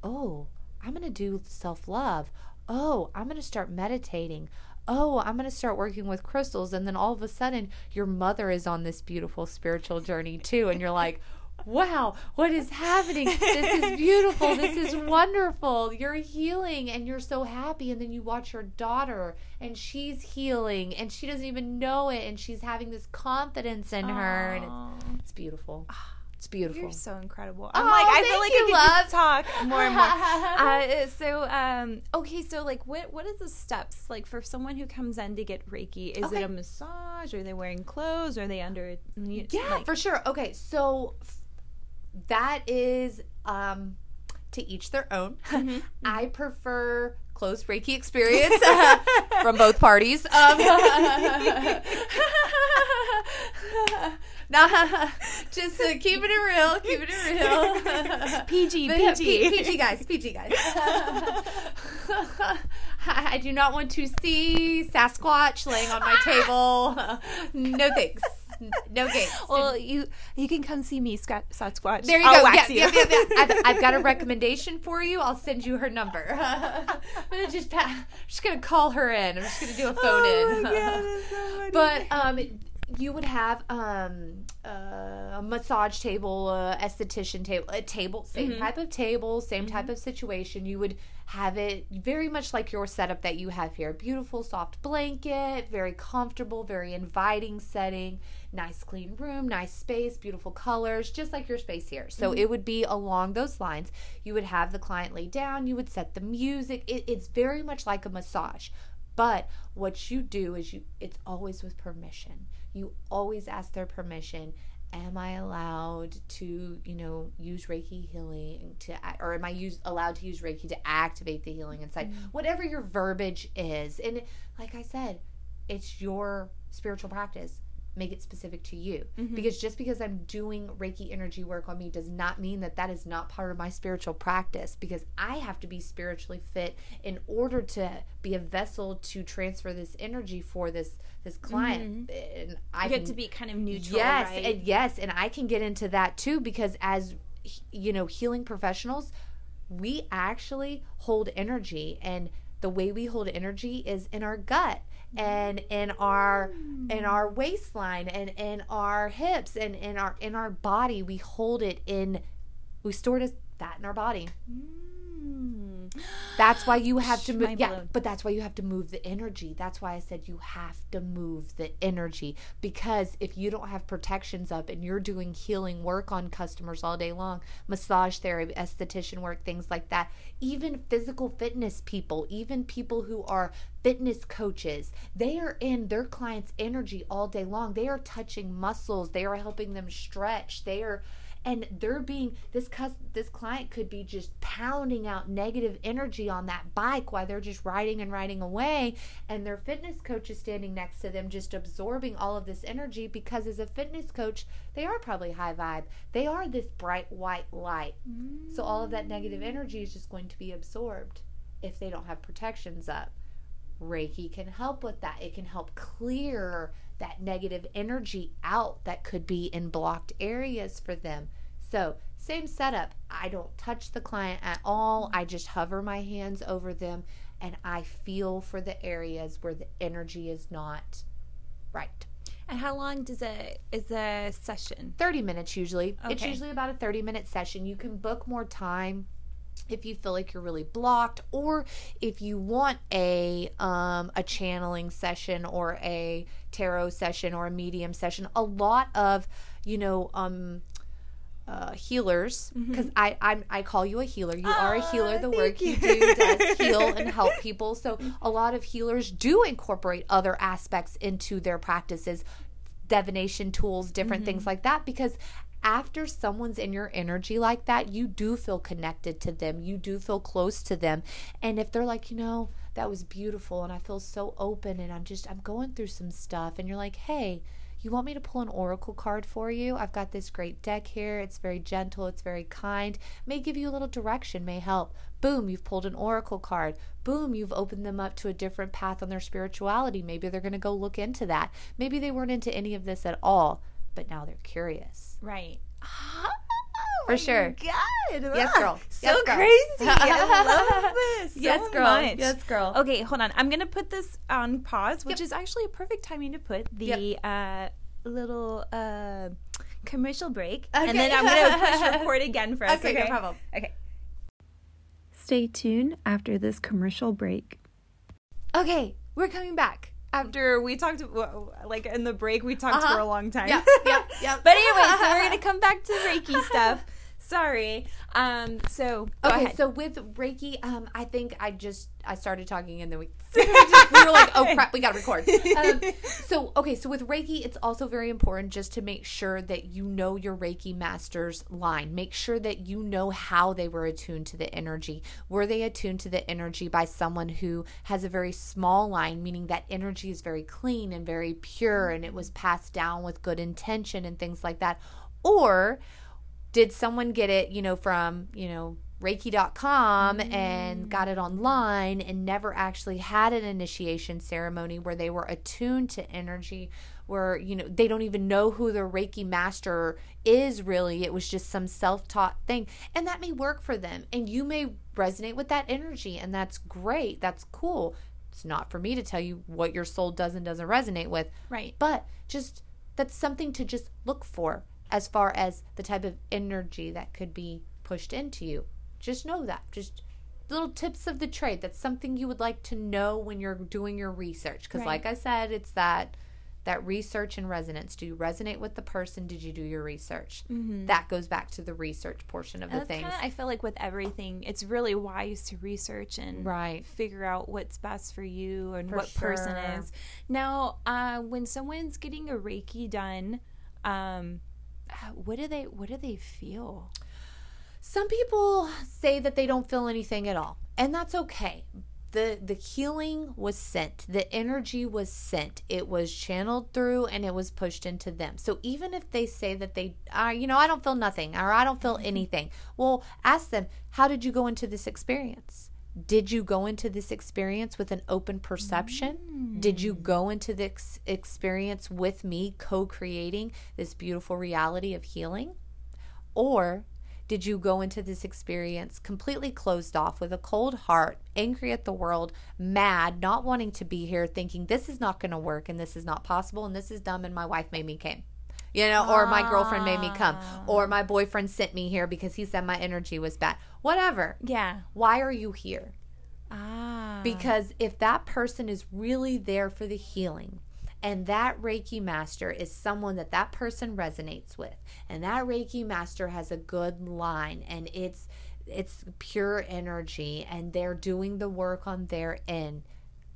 Oh, I'm going to do self love. Oh, I'm going to start meditating. Oh, I'm going to start working with crystals. And then all of a sudden, your mother is on this beautiful spiritual journey too. And you're like, wow, what is happening? This is beautiful. This is wonderful. You're healing and you're so happy. And then you watch your daughter and she's healing and she doesn't even know it. And she's having this confidence in her. And it's, it's beautiful. Ah, It's beautiful. You're so incredible. I'm Oh, like, I feel like you, I love. talk more and more. uh, so, um, okay, so like, what what is the steps like for someone who comes in to get Reiki? Is Okay. it a massage? Are they wearing clothes? Are they under? Yeah, like, for sure. Okay, so f- that is um to each their own. I prefer close Reiki experience from both parties. Um, nah, just uh, keeping it real, keeping it real. PG, But, PG. P- PG guys, PG guys. I do not want to see Sasquatch laying on my table. No thanks. No thanks. Well, you you can come see me, Scott Sasquatch. There you I'll go. Yeah, wax yeah, you. yeah, yeah. I've, I've got a recommendation for you. I'll send you her number. I'm gonna just I'm just gonna call her in. I'm just gonna do a phone Oh in. my God, that's so but um, you would have um uh, a massage table, a esthetician table, a table, same Mm-hmm. type of table, same type of situation. You would have it very much like your setup that you have here. Beautiful soft blanket, very comfortable, very inviting setting, nice clean room, nice space, beautiful colors, just like your space here. So Mm-hmm. it would be along those lines. You would have the client lay down, you would set the music. It, it's very much like a massage. But what you do is you it's always with permission. You always ask their permission. Am I allowed to, you know, use Reiki healing to, or am I use allowed to use Reiki to activate the healing inside? Mm-hmm. Whatever your verbiage is, and like I said, it's your spiritual practice. Make it specific to you, mm-hmm. because just because I'm doing Reiki energy work on me does not mean that that is not part of my spiritual practice. Because I have to be spiritually fit in order to be a vessel to transfer this energy for this this client, mm-hmm. and I you get to be kind of neutral, yes right? and yes and i can get into that too because as you know healing professionals we actually hold energy and the way we hold energy is in our gut and in our in our waistline and in our hips and in our in our body. We hold it in we store it as fat in our body. Mm. That's why you have to move. Yeah, but that's why you have to move the energy. That's why I said you have to move the energy because if you don't have protections up and you're doing healing work on customers all day long, massage therapy, esthetician work, things like that, even physical fitness people, even people who are fitness coaches, they are in their clients' energy all day long. They are touching muscles. They are helping them stretch. They are and they're being this cus- this client could be just pounding out negative energy on that bike while they're just riding and riding away and their fitness coach is standing next to them just absorbing all of this energy because as a fitness coach they are probably high vibe. They are this bright white light. So all of that negative mm. energy is just going to be absorbed if they don't have protections up. Reiki can help with that. It can help clear that negative energy out that could be in blocked areas for them. So, same setup. I don't touch the client at all. I just hover my hands over them and I feel for the areas where the energy is not right. And how long does a is a session? 30 minutes usually. It's usually about a 30 minute session. You can book more time if you feel like you're really blocked or if you want a um, a channeling session or a tarot session or a medium session a lot of you know um uh, healers because I I'm, I call you a healer. You are a healer. The work you. do does heal and help people. So a lot of healers do incorporate other aspects into their practices, divination tools, different things like that. Because after someone's in your energy like that, you do feel connected to them. You do feel close to them. And if they're like, you know, that was beautiful, and I feel so open, and I'm just I'm going through some stuff, and you're like, hey you want me to pull an oracle card for you? I've got this great deck here. It's very gentle, it's very kind, may give you a little direction, may help. Boom, you've pulled an oracle card. Boom, you've opened them up to a different path on their spirituality. Maybe they're going to go look into that. Maybe they weren't into any of this at all, but now they're curious. Right. For sure. God. Yes, girl. So Yes, girl. crazy. I love this. so Yes, girl. much. Yes, girl. Okay, hold on. I'm gonna put this on pause, which is actually a perfect timing to put the uh, little uh, commercial break, and then I'm gonna push record again for us. Okay, no problem. Okay. Stay tuned after this commercial break. Okay, we're coming back. After we talked, well, like in the break, we talked Uh-huh. for a long time. Yeah, yeah, yep. but anyway, so we're gonna come back to Reiki stuff. Sorry. Um. So Okay, ahead. so with Reiki, um, I think I just I started talking and then we we were like, oh crap, we gotta record. Um, so okay, so with Reiki, it's also very important just to make sure that you know your Reiki master's line. Make sure that you know how they were attuned to the energy. Were they attuned to the energy by someone who has a very small line, meaning that energy is very clean and very pure, and it was passed down with good intention and things like that, or did someone get it, you know, from, you know, reiki.com mm. and got it online and never actually had an initiation ceremony where they were attuned to energy where, you know, they don't even know who their reiki master is really. It was just some self-taught thing. And that may work for them and you may resonate with that energy and that's great. That's cool. It's not for me to tell you what your soul does and doesn't resonate with right. but just that's something to just look for as far as the type of energy that could be pushed into you. Just know that. Just little tips of the trade. That's something you would like to know when you're doing your research. Because Right. like i said it's that that research and resonance. Do you resonate with the person? Did you do your research? That goes back to the research portion of the Mm-hmm. That's things. kinda, I feel like with everything, it's really wise to research and Right. figure out what's best for you and For what person is. Now, uh, when someone's getting a Reiki done, um, what do they what do they feel? Some people say that they don't feel anything at all, and that's okay. The the healing was sent. The energy was sent. It was channeled through and it was pushed into them. So even if they say that they uh, you know, I don't feel nothing or I don't feel anything. Well, ask them, how did you go into this experience? Did you go into this experience with an open perception? Did you go into this experience with me co creating this beautiful reality of healing? Or did you go into this experience completely closed off with a cold heart, angry at the world, mad, not wanting to be here, thinking this is not going to work and this is not possible and this is dumb and my wife made me came? You know, or my girlfriend made me come, or my boyfriend sent me here because he said my energy was bad. Whatever. Yeah. Why are you here? Ah. Because if that person is really there for the healing, and that Reiki master is someone that that person resonates with, and that Reiki master has a good line, and it's it's pure energy, and they're doing the work on their end,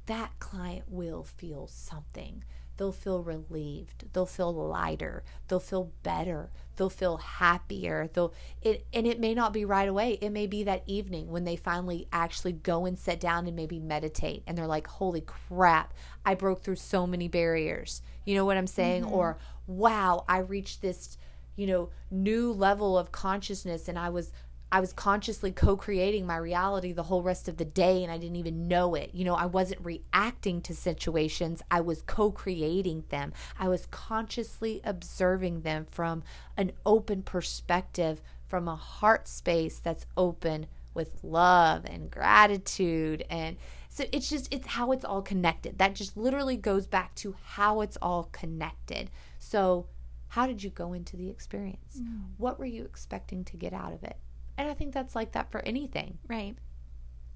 that client will feel something. They'll feel relieved. They'll feel lighter. They'll feel better. They'll feel happier. They'll it and it may not be right away. It may be that evening when they finally actually go and sit down and maybe meditate and they're like, "Holy crap, I broke through so many barriers." You know what I'm saying? Mm-hmm. Or, "Wow, I reached this, you know, new level of consciousness and I was I was consciously co creating my reality the whole rest of the day and I didn't even know it. You know, I wasn't reacting to situations, I was co creating them. I was consciously observing them from an open perspective, from a heart space that's open with love and gratitude. And so it's just, it's how it's all connected. That just literally goes back to how it's all connected. So, how did you go into the experience? Mm. What were you expecting to get out of it? And I think that's like that for anything. right.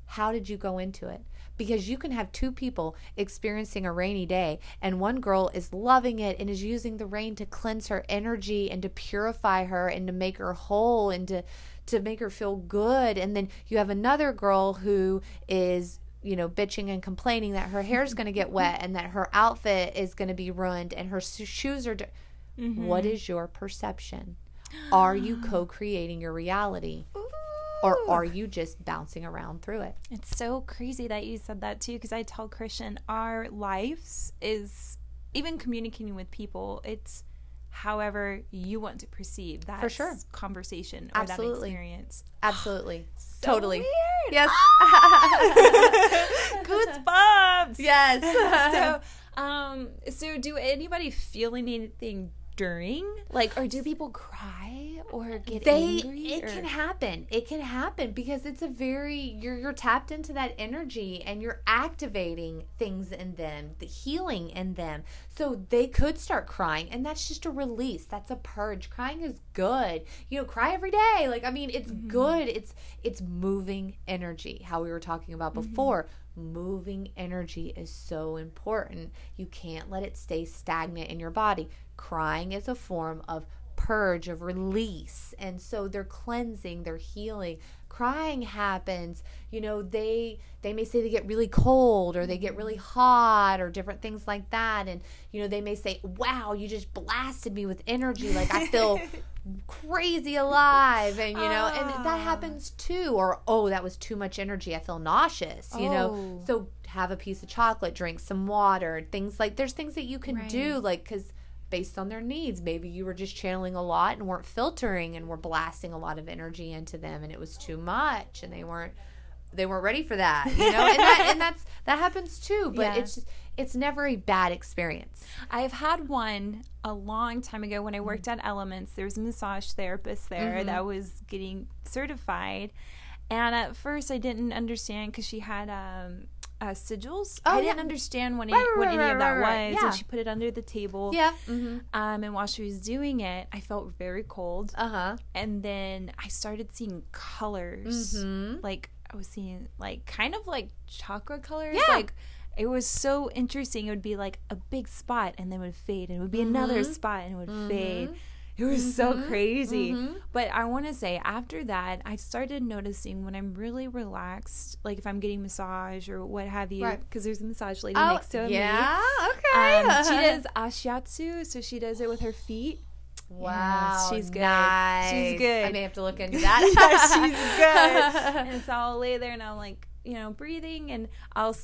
How did you go into it? Because you can have two people experiencing a rainy day, and one girl is loving it and is using the rain to cleanse her energy and to purify her and to make her whole and to, to make her feel good. And then you have another girl who is you know, bitching and complaining that her hair is going to get wet and that her outfit is going to be ruined and her shoes are. Di- mm-hmm. What is your perception? Are you co creating your reality? Or are you just bouncing around through it? It's so crazy that you said that too, because I tell Christian our lives is even communicating with people. It's however you want to perceive that For sure. conversation or Absolutely. that experience. Absolutely. So totally. weird. Yes. Goosebumps. yes. so, um, so do anybody feel anything during? Like, or do people cry or get they angry? it or- can happen. It can happen because it's a very you're you're tapped into that energy and you're activating things in them the healing in them. So they could start crying and that's just a release. That's a purge. Crying is good. You know cry every day. Like i mean it's mm-hmm. good. It's it's moving energy how we were talking about mm-hmm. before. Moving energy is so important. You can't let it stay stagnant in your body crying is a form of purge of release. And so they're cleansing they're healing. Crying happens you know they they may say they get really cold or they get really mm-hmm. hot or different things like that. And you know they may say wow you just blasted me with energy. Like i feel crazy alive. And you know and that ah. happens too. Or oh that was too much energy. I feel nauseous you know. Oh. so have a piece of chocolate drink some water things like there's things that you can Right. do like because based on their needs maybe you were just channeling a lot and weren't filtering and were blasting a lot of energy into them and it was too much and they weren't they weren't ready for that you know and, that, and that's that happens too but Yeah. it's just it's never a bad experience I've had one a long time ago when I worked at Elements. There was a massage therapist there Mm-hmm. that was getting certified. And at first, I didn't understand because she had um, uh, sigils. Oh, I didn't understand what, Right, it, what right, any of that was. Yeah. And she put it under the table. yeah mm-hmm. Um, and while she was doing it, I felt very cold. uh-huh And then I started seeing colors. mm-hmm. Like, I was seeing, like, kind of like chakra colors. Yeah. Like, it was so interesting. It would be like a big spot and then it would fade, and it would be another Mm-hmm. spot and it would fade. It was so crazy. Mm-hmm. But I want to say, after that, I started noticing when I'm really relaxed, like if I'm getting massage or what have you, Right. because there's a massage lady oh next to me. yeah okay Um, she does ashiatsu, so she does it with her feet. Wow, she's good. Nice. She's good. I may have to look into that. she's good. and so I'll lay there and I'll like, you know, breathing, and I'll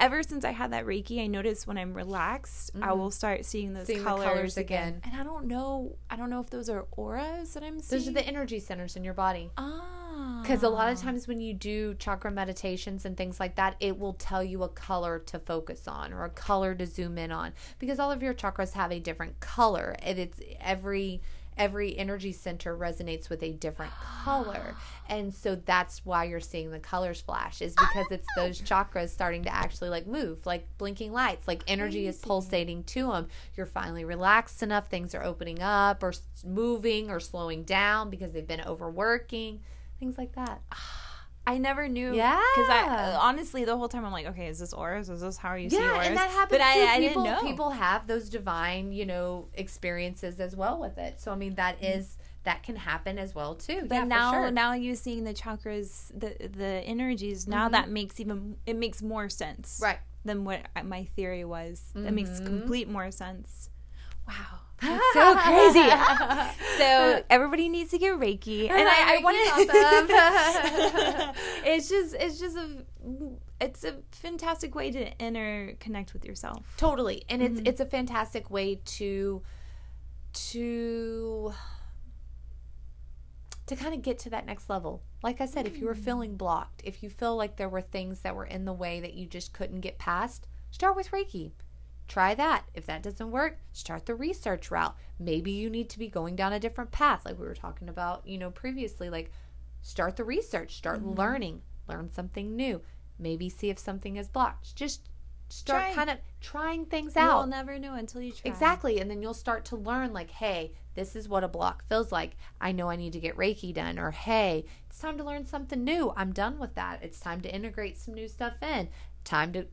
ever since I had that Reiki, I notice when I'm relaxed, I will start seeing those Mm-hmm. Seeing colors, colors again. again. And I don't know, I don't know if those are auras that I'm seeing. Those are the energy centers in your body. ah, Because a lot of times when you do chakra meditations and things like that, it will tell you a color to focus on or a color to zoom in on. Because all of your chakras have a different color, and it's every every energy center resonates with a different color. And so that's why you're seeing the colors flash is because it's oh, those chakras starting to actually like move, like blinking lights, like energy is pulsating to them. You're finally relaxed enough, things are opening up or moving or slowing down because they've been overworking, things like that. I never knew. Uh, yeah. Because I honestly, the whole time I'm like, okay, is this auras? Is this how you see Yeah, auras? and that happens But I. I people, didn't know. people have those divine, you know, experiences as well with it. So I mean, that mm-hmm. is that can happen as well too. Mm-hmm. But yeah, for now, sure. now you seeing the chakras, the the energies. Now mm-hmm. that makes even it makes more sense, Right. Than what uh, my theory was. It makes mm-hmm. complete more sense. Wow, that's so crazy. so everybody needs to get Reiki, and I, I want to. it's just, it's just a, it's a fantastic way to interconnect with yourself. totally, and Mm-hmm. it's it's a fantastic way to to to kind of get to that next level. Like I said, if you were Mm. feeling blocked, if you feel like there were things that were in the way that you just couldn't get past, start with Reiki. Try that. If that doesn't work, start the research route. Maybe you need to be going down a different path, like we were talking about, you know, previously. Like, start the research, start Mm-hmm. learning, learn something new. Maybe see if something is blocked. Just start Try. kind of trying things out. You'll never know until you try. Exactly. And then you'll start to learn, like, hey, this is what a block feels like. I know I need to get Reiki done. Or, hey, it's time to learn something new. I'm done with that. It's time to integrate some new stuff in. Time to.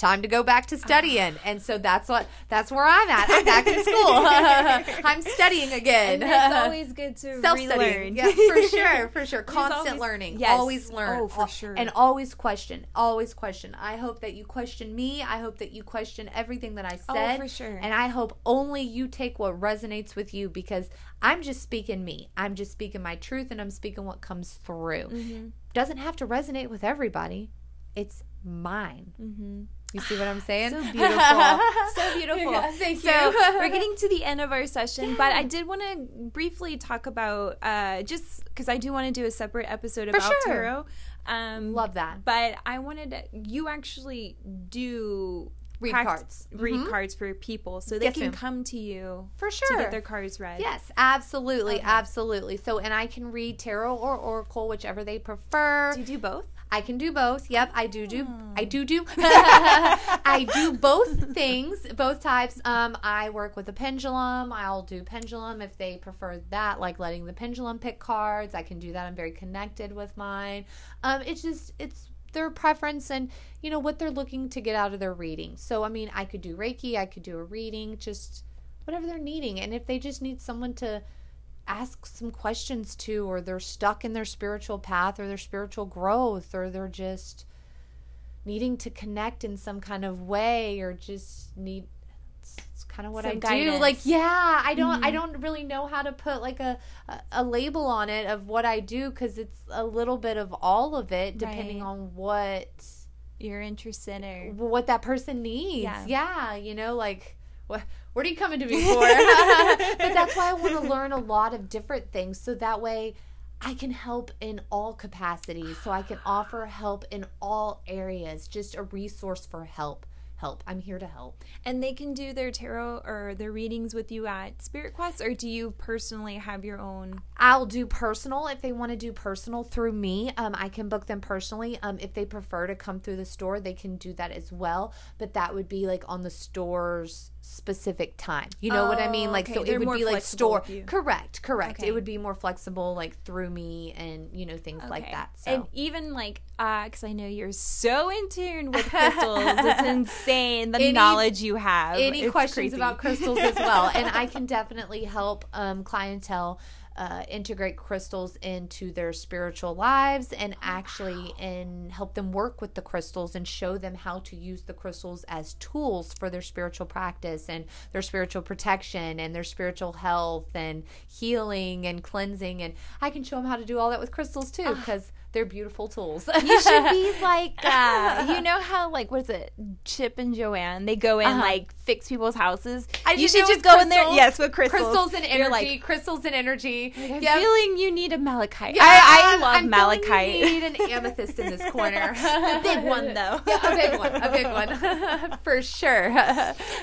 Time to go back to studying, and so that's what that's where I'm at. I'm back in school. I'm studying again. And it's always good to self studying. Yeah, for sure, for sure. Constant always- learning. yes. Always learn. Oh, for sure. And always question. Always question. I hope that you question me. I hope that you question everything that I said. Oh, said. for sure. And I hope only you take what resonates with you because I'm just speaking me. I'm just speaking my truth and I'm speaking what comes through. Mm-hmm. Doesn't have to resonate with everybody. It's mine. You see what I'm saying? Mm-hmm. So beautiful. so beautiful. Yeah, thank so you. we're getting to the end of our session, but I did want to briefly talk about uh, just because I do want to do a separate episode about sure. tarot. Um, Love that. But I wanted to, you actually do Read cards. read Mhm. cards for people, so they Yes, can ma'am. come to you For sure to get their cards read. Yes, absolutely, absolutely. So, and I can read tarot or oracle, whichever they prefer. Do you do both? I can do both. Yep, I do do. Hmm. I do do. I do both things, both types. Um, I work with a pendulum. I'll do pendulum if they prefer that, like letting the pendulum pick cards. I can do that. I'm very connected with mine. Um, it's just it's their preference and you know what they're looking to get out of their reading. So I mean, I could do Reiki. I could do a reading. Just whatever they're needing, and if they just need someone to ask some questions to or they're stuck in their spiritual path or their spiritual growth or they're just needing to connect in some kind of way or just need it's, it's kind of what Some I do like yeah I don't I mm-hmm. don't really know how to put like a a, a label on it of what I do cuz it's a little bit of all of it depending Right. on what You're interested or what that person needs. Yeah. Yeah, you know, like what what are you coming to me for? but that's why I want to learn a lot of different things so that way I can help in all capacities. So I can offer help in all areas, just a resource for help. Help. I'm here to help. and they can do their tarot or their readings with you at Spirit Quest or do you personally have your own I'll do personal if they want to do personal through me. Um, I can book them personally. Um, if they prefer to come through the store, they can do that as well. But that would be like on the store's specific time. You know what I mean? Oh, Like okay. so, They're it would be like store. Correct, correct. Okay. It would be more flexible, like through me, and you know things like that. So And even like, because I know you're so in tune with crystals, it's insane the Any- knowledge you have. any It's questions crazy. about crystals as well and i can definitely help um, clientele uh, integrate crystals into their spiritual lives and actually and help them work with the crystals and show them how to use the crystals as tools for their spiritual practice and their spiritual protection and their spiritual health and healing and cleansing. And i can show them how to do all that with crystals too because they're beautiful tools You should be like, uh, you know how like what is it, Chip and Joanne? They go in Uh-huh. like fix people's houses. I you should just go in there, yes, with crystals. crystals and energy like, crystals and energy I'm Yep. feeling you need a malachite. Yeah, I, I love I'm malachite. You need an amethyst in this corner. a big one though. Yeah, a big one, a big one, for sure.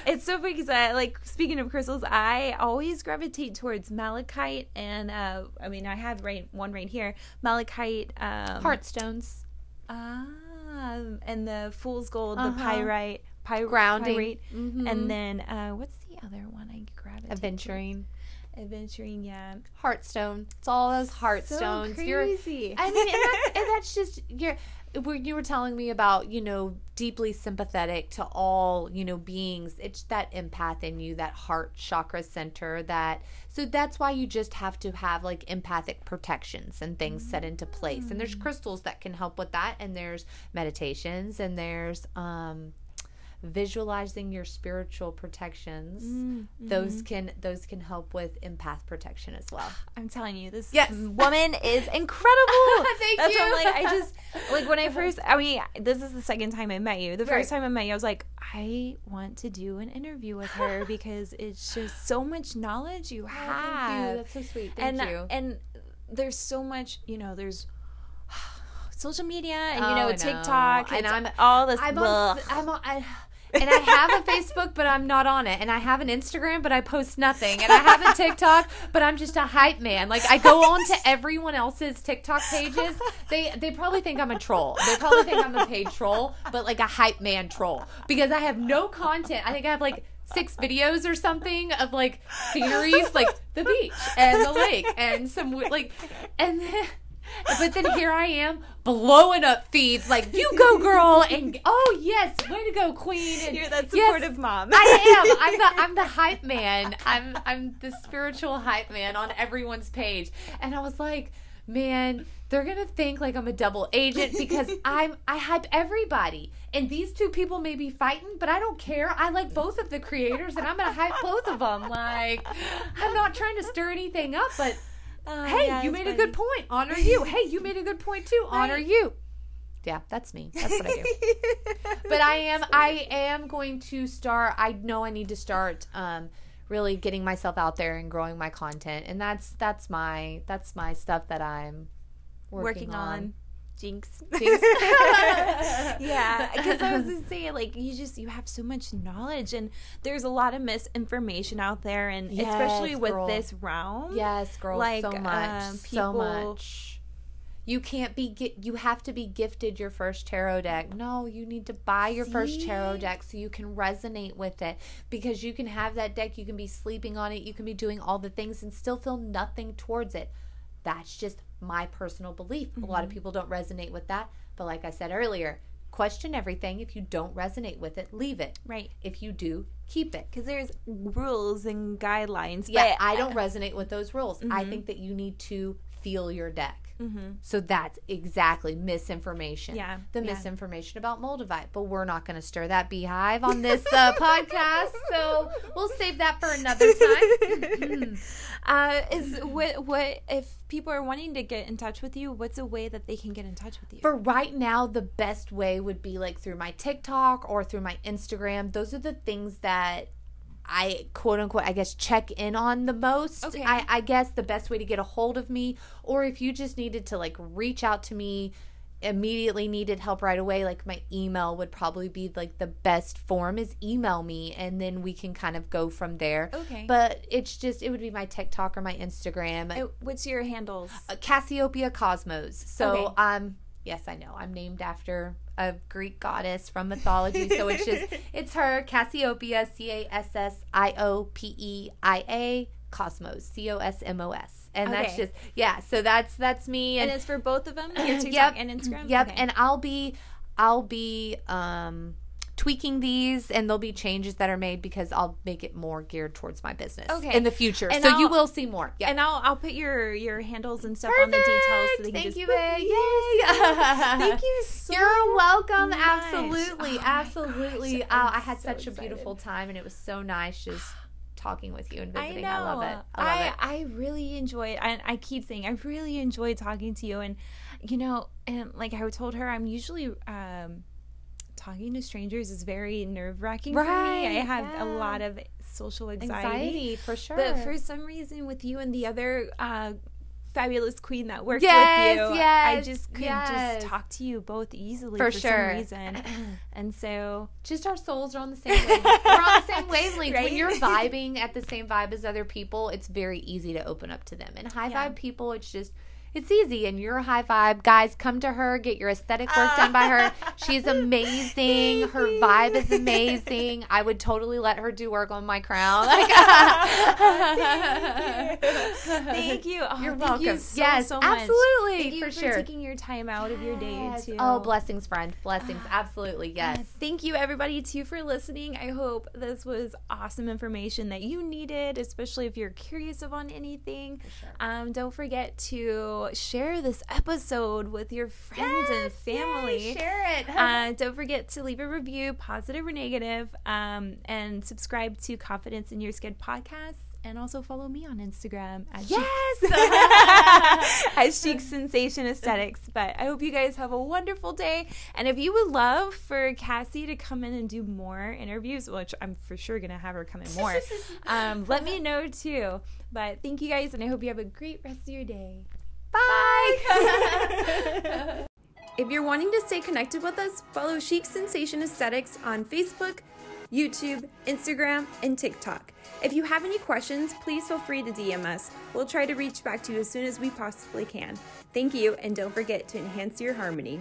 It's so funny because I like speaking of crystals, I always gravitate towards malachite, and uh, I mean I have right one right here, malachite, um, Heartstones, ah, and the fool's gold, Uh-huh. the pyrite, py- Grounding. pyrite, Mhm. and then uh, what's the other one I aventurine, Adventuring, Adventuring, yeah. heartstone. It's all those heartstones. So You're- crazy. I mean, and that's, and that's just you're. When you were telling me about, you know, deeply sympathetic to all, you know, beings, it's that empath in you, that heart chakra center, that so that's why you just have to have like empathic protections and things set into place. And there's crystals that can help with that, and there's meditations, and there's um visualizing your spiritual protections. Mm, those mm-hmm. can those can help with empath protection as well. I'm telling you, this Yes. woman is incredible. Thank That's you. What I'm like. I just like when I first. I mean, this is the second time I met you. The first Right. time I met you, I was like, I want to do an interview with her because it's just so much knowledge oh, you have. That's so sweet. Thank and you. and there's so much. You know, there's. Social media and you Oh, know know. TikTok And I'm all this. I'm on. I'm on, I, and I have a Facebook, but I'm not on it. And I have an Instagram, but I post nothing. And I have a TikTok, but I'm just a hype man. Like I go on to everyone else's TikTok pages. They they probably think I'm a troll. They probably think I'm a paid troll, but like a hype man troll because I have no content. I think I have like six videos or something of like sceneries, like the beach and the lake and some like, and then. But then here I am blowing up feeds like you go girl and oh yes way to go queen and You're that yes, supportive mom. I am. I'm the I'm the hype man. I'm I'm the spiritual hype man on everyone's page. And I was like man they're gonna think like I'm a double agent because I'm I hype everybody. And these two people may be fighting but I don't care. I like both of the creators and I'm gonna hype both of them like I'm not trying to stir anything up but Oh, hey, yeah, you made a good point. Honor you. Hey, you made a good point too. Honor Right. you. Yeah, that's me. That's what I do. but I am I am going to start I know I need to start um really getting myself out there and growing my content. And that's that's my that's my stuff that I'm working, working on. on. Jinx. Jinx. yeah, because I was gonna say, like, you just you have so much knowledge, and there's a lot of misinformation out there, and Yes, especially with girl. this realm. yes, girl, Like, so much, um, so much. You can't be you have to be gifted your first tarot deck. No, you need to buy your first tarot deck so you can resonate with it because you can have that deck, you can be sleeping on it, you can be doing all the things and still feel nothing towards it. That's just my personal belief. A lot of people don't resonate with that, but like I said earlier, question everything. If you don't resonate with it, leave it. right. If you do, keep it. Because there's rules and guidelines. Yeah, I don't resonate with those rules. I think that you need to feel your deck. So that's exactly misinformation. Yeah, The yeah. misinformation about Moldavite. But we're not going to stir that beehive on this uh, podcast. So we'll save that for another time. Uh, is what what if people are wanting to get in touch with you? What's a way that they can get in touch with you? For right now, the best way would be like through my TikTok or through my Instagram. Those are the things that I quote unquote, I guess, check in on the most. Okay. I, I guess the best way to get a hold of me, or if you just needed to like reach out to me, immediately needed help right away, like my email would probably be like the best form is email me and then we can kind of go from there. Okay. But it's just, it would be my TikTok or my Instagram. Uh, What's your handles? Uh, Cassiopeia Cosmos. So Okay. um yes, I know. I'm named after a Greek goddess from mythology. So it's just it's her Cassiopeia C A S S I O P E I A Cosmos C O S M O S. And that's just yeah, so that's that's me and and, it's for both of them, your TikTok yep, and Instagram. Yep, Okay. and I'll be I'll be um tweaking these and there'll be changes that are made because I'll make it more geared towards my business Okay. in the future. And so you I'll- will see more. Yeah. and I'll I'll put your your handles and stuff on the details so they Thank you, babe. Yay! Thank you so You're welcome. much. Absolutely. Oh absolutely. oh, I'm had so such a beautiful time and it was so nice just talking with you and I visiting. know. I, love it. I love I, it. I really enjoy it. And I keep saying I really enjoy talking to you. And you know, and like I told her, I'm usually um, talking to strangers is very nerve wracking for me. I have yeah. a lot of social anxiety. Anxiety for sure. But for some reason, with you and the other uh, fabulous queen that worked Yes, with you, I yes, just could yes. just talk to you both easily For for, sure. some reason. and so, just our souls are on the same wavelength. We're on the same wavelength. Right? When you're vibing at the same vibe as other people, it's very easy to open up to them. And high Yeah. vibe people, it's just it's easy. And you're a high vibe. Guys, come to her, get your aesthetic work done by her. She's amazing. Her vibe is amazing. I would totally let her do work on my crown. thank you. Oh, You're thank you welcome. so, yes, so much. absolutely, Thank you for, for, sure. taking your time out of your day Yes. too. Oh, blessings, friend. Blessings. Absolutely. Yes. Thank you, everybody, too, for listening. I hope this was awesome information that you needed, especially if you're curious about anything. Um, don't forget to share this episode with your friends and family. Yay, share it. Uh, don't forget to leave a review, positive or negative, um, and subscribe to Confidence in Your Skin podcast. And also follow me on Instagram at Chic- yes. at Chic Sensation Aesthetics. But I hope you guys have a wonderful day. And if you would love for Cassie to come in and do more interviews, which I'm for sure going to have her come in more, um, let me know too. But thank you guys, and I hope you have a great rest of your day. Bye. If you're wanting to stay connected with us, follow Chic Sensation Aesthetics on Facebook, YouTube, Instagram, and TikTok. If you have any questions, please feel free to DM us. We'll try to reach back to you as soon as we possibly can. Thank you, and don't forget to enhance your harmony.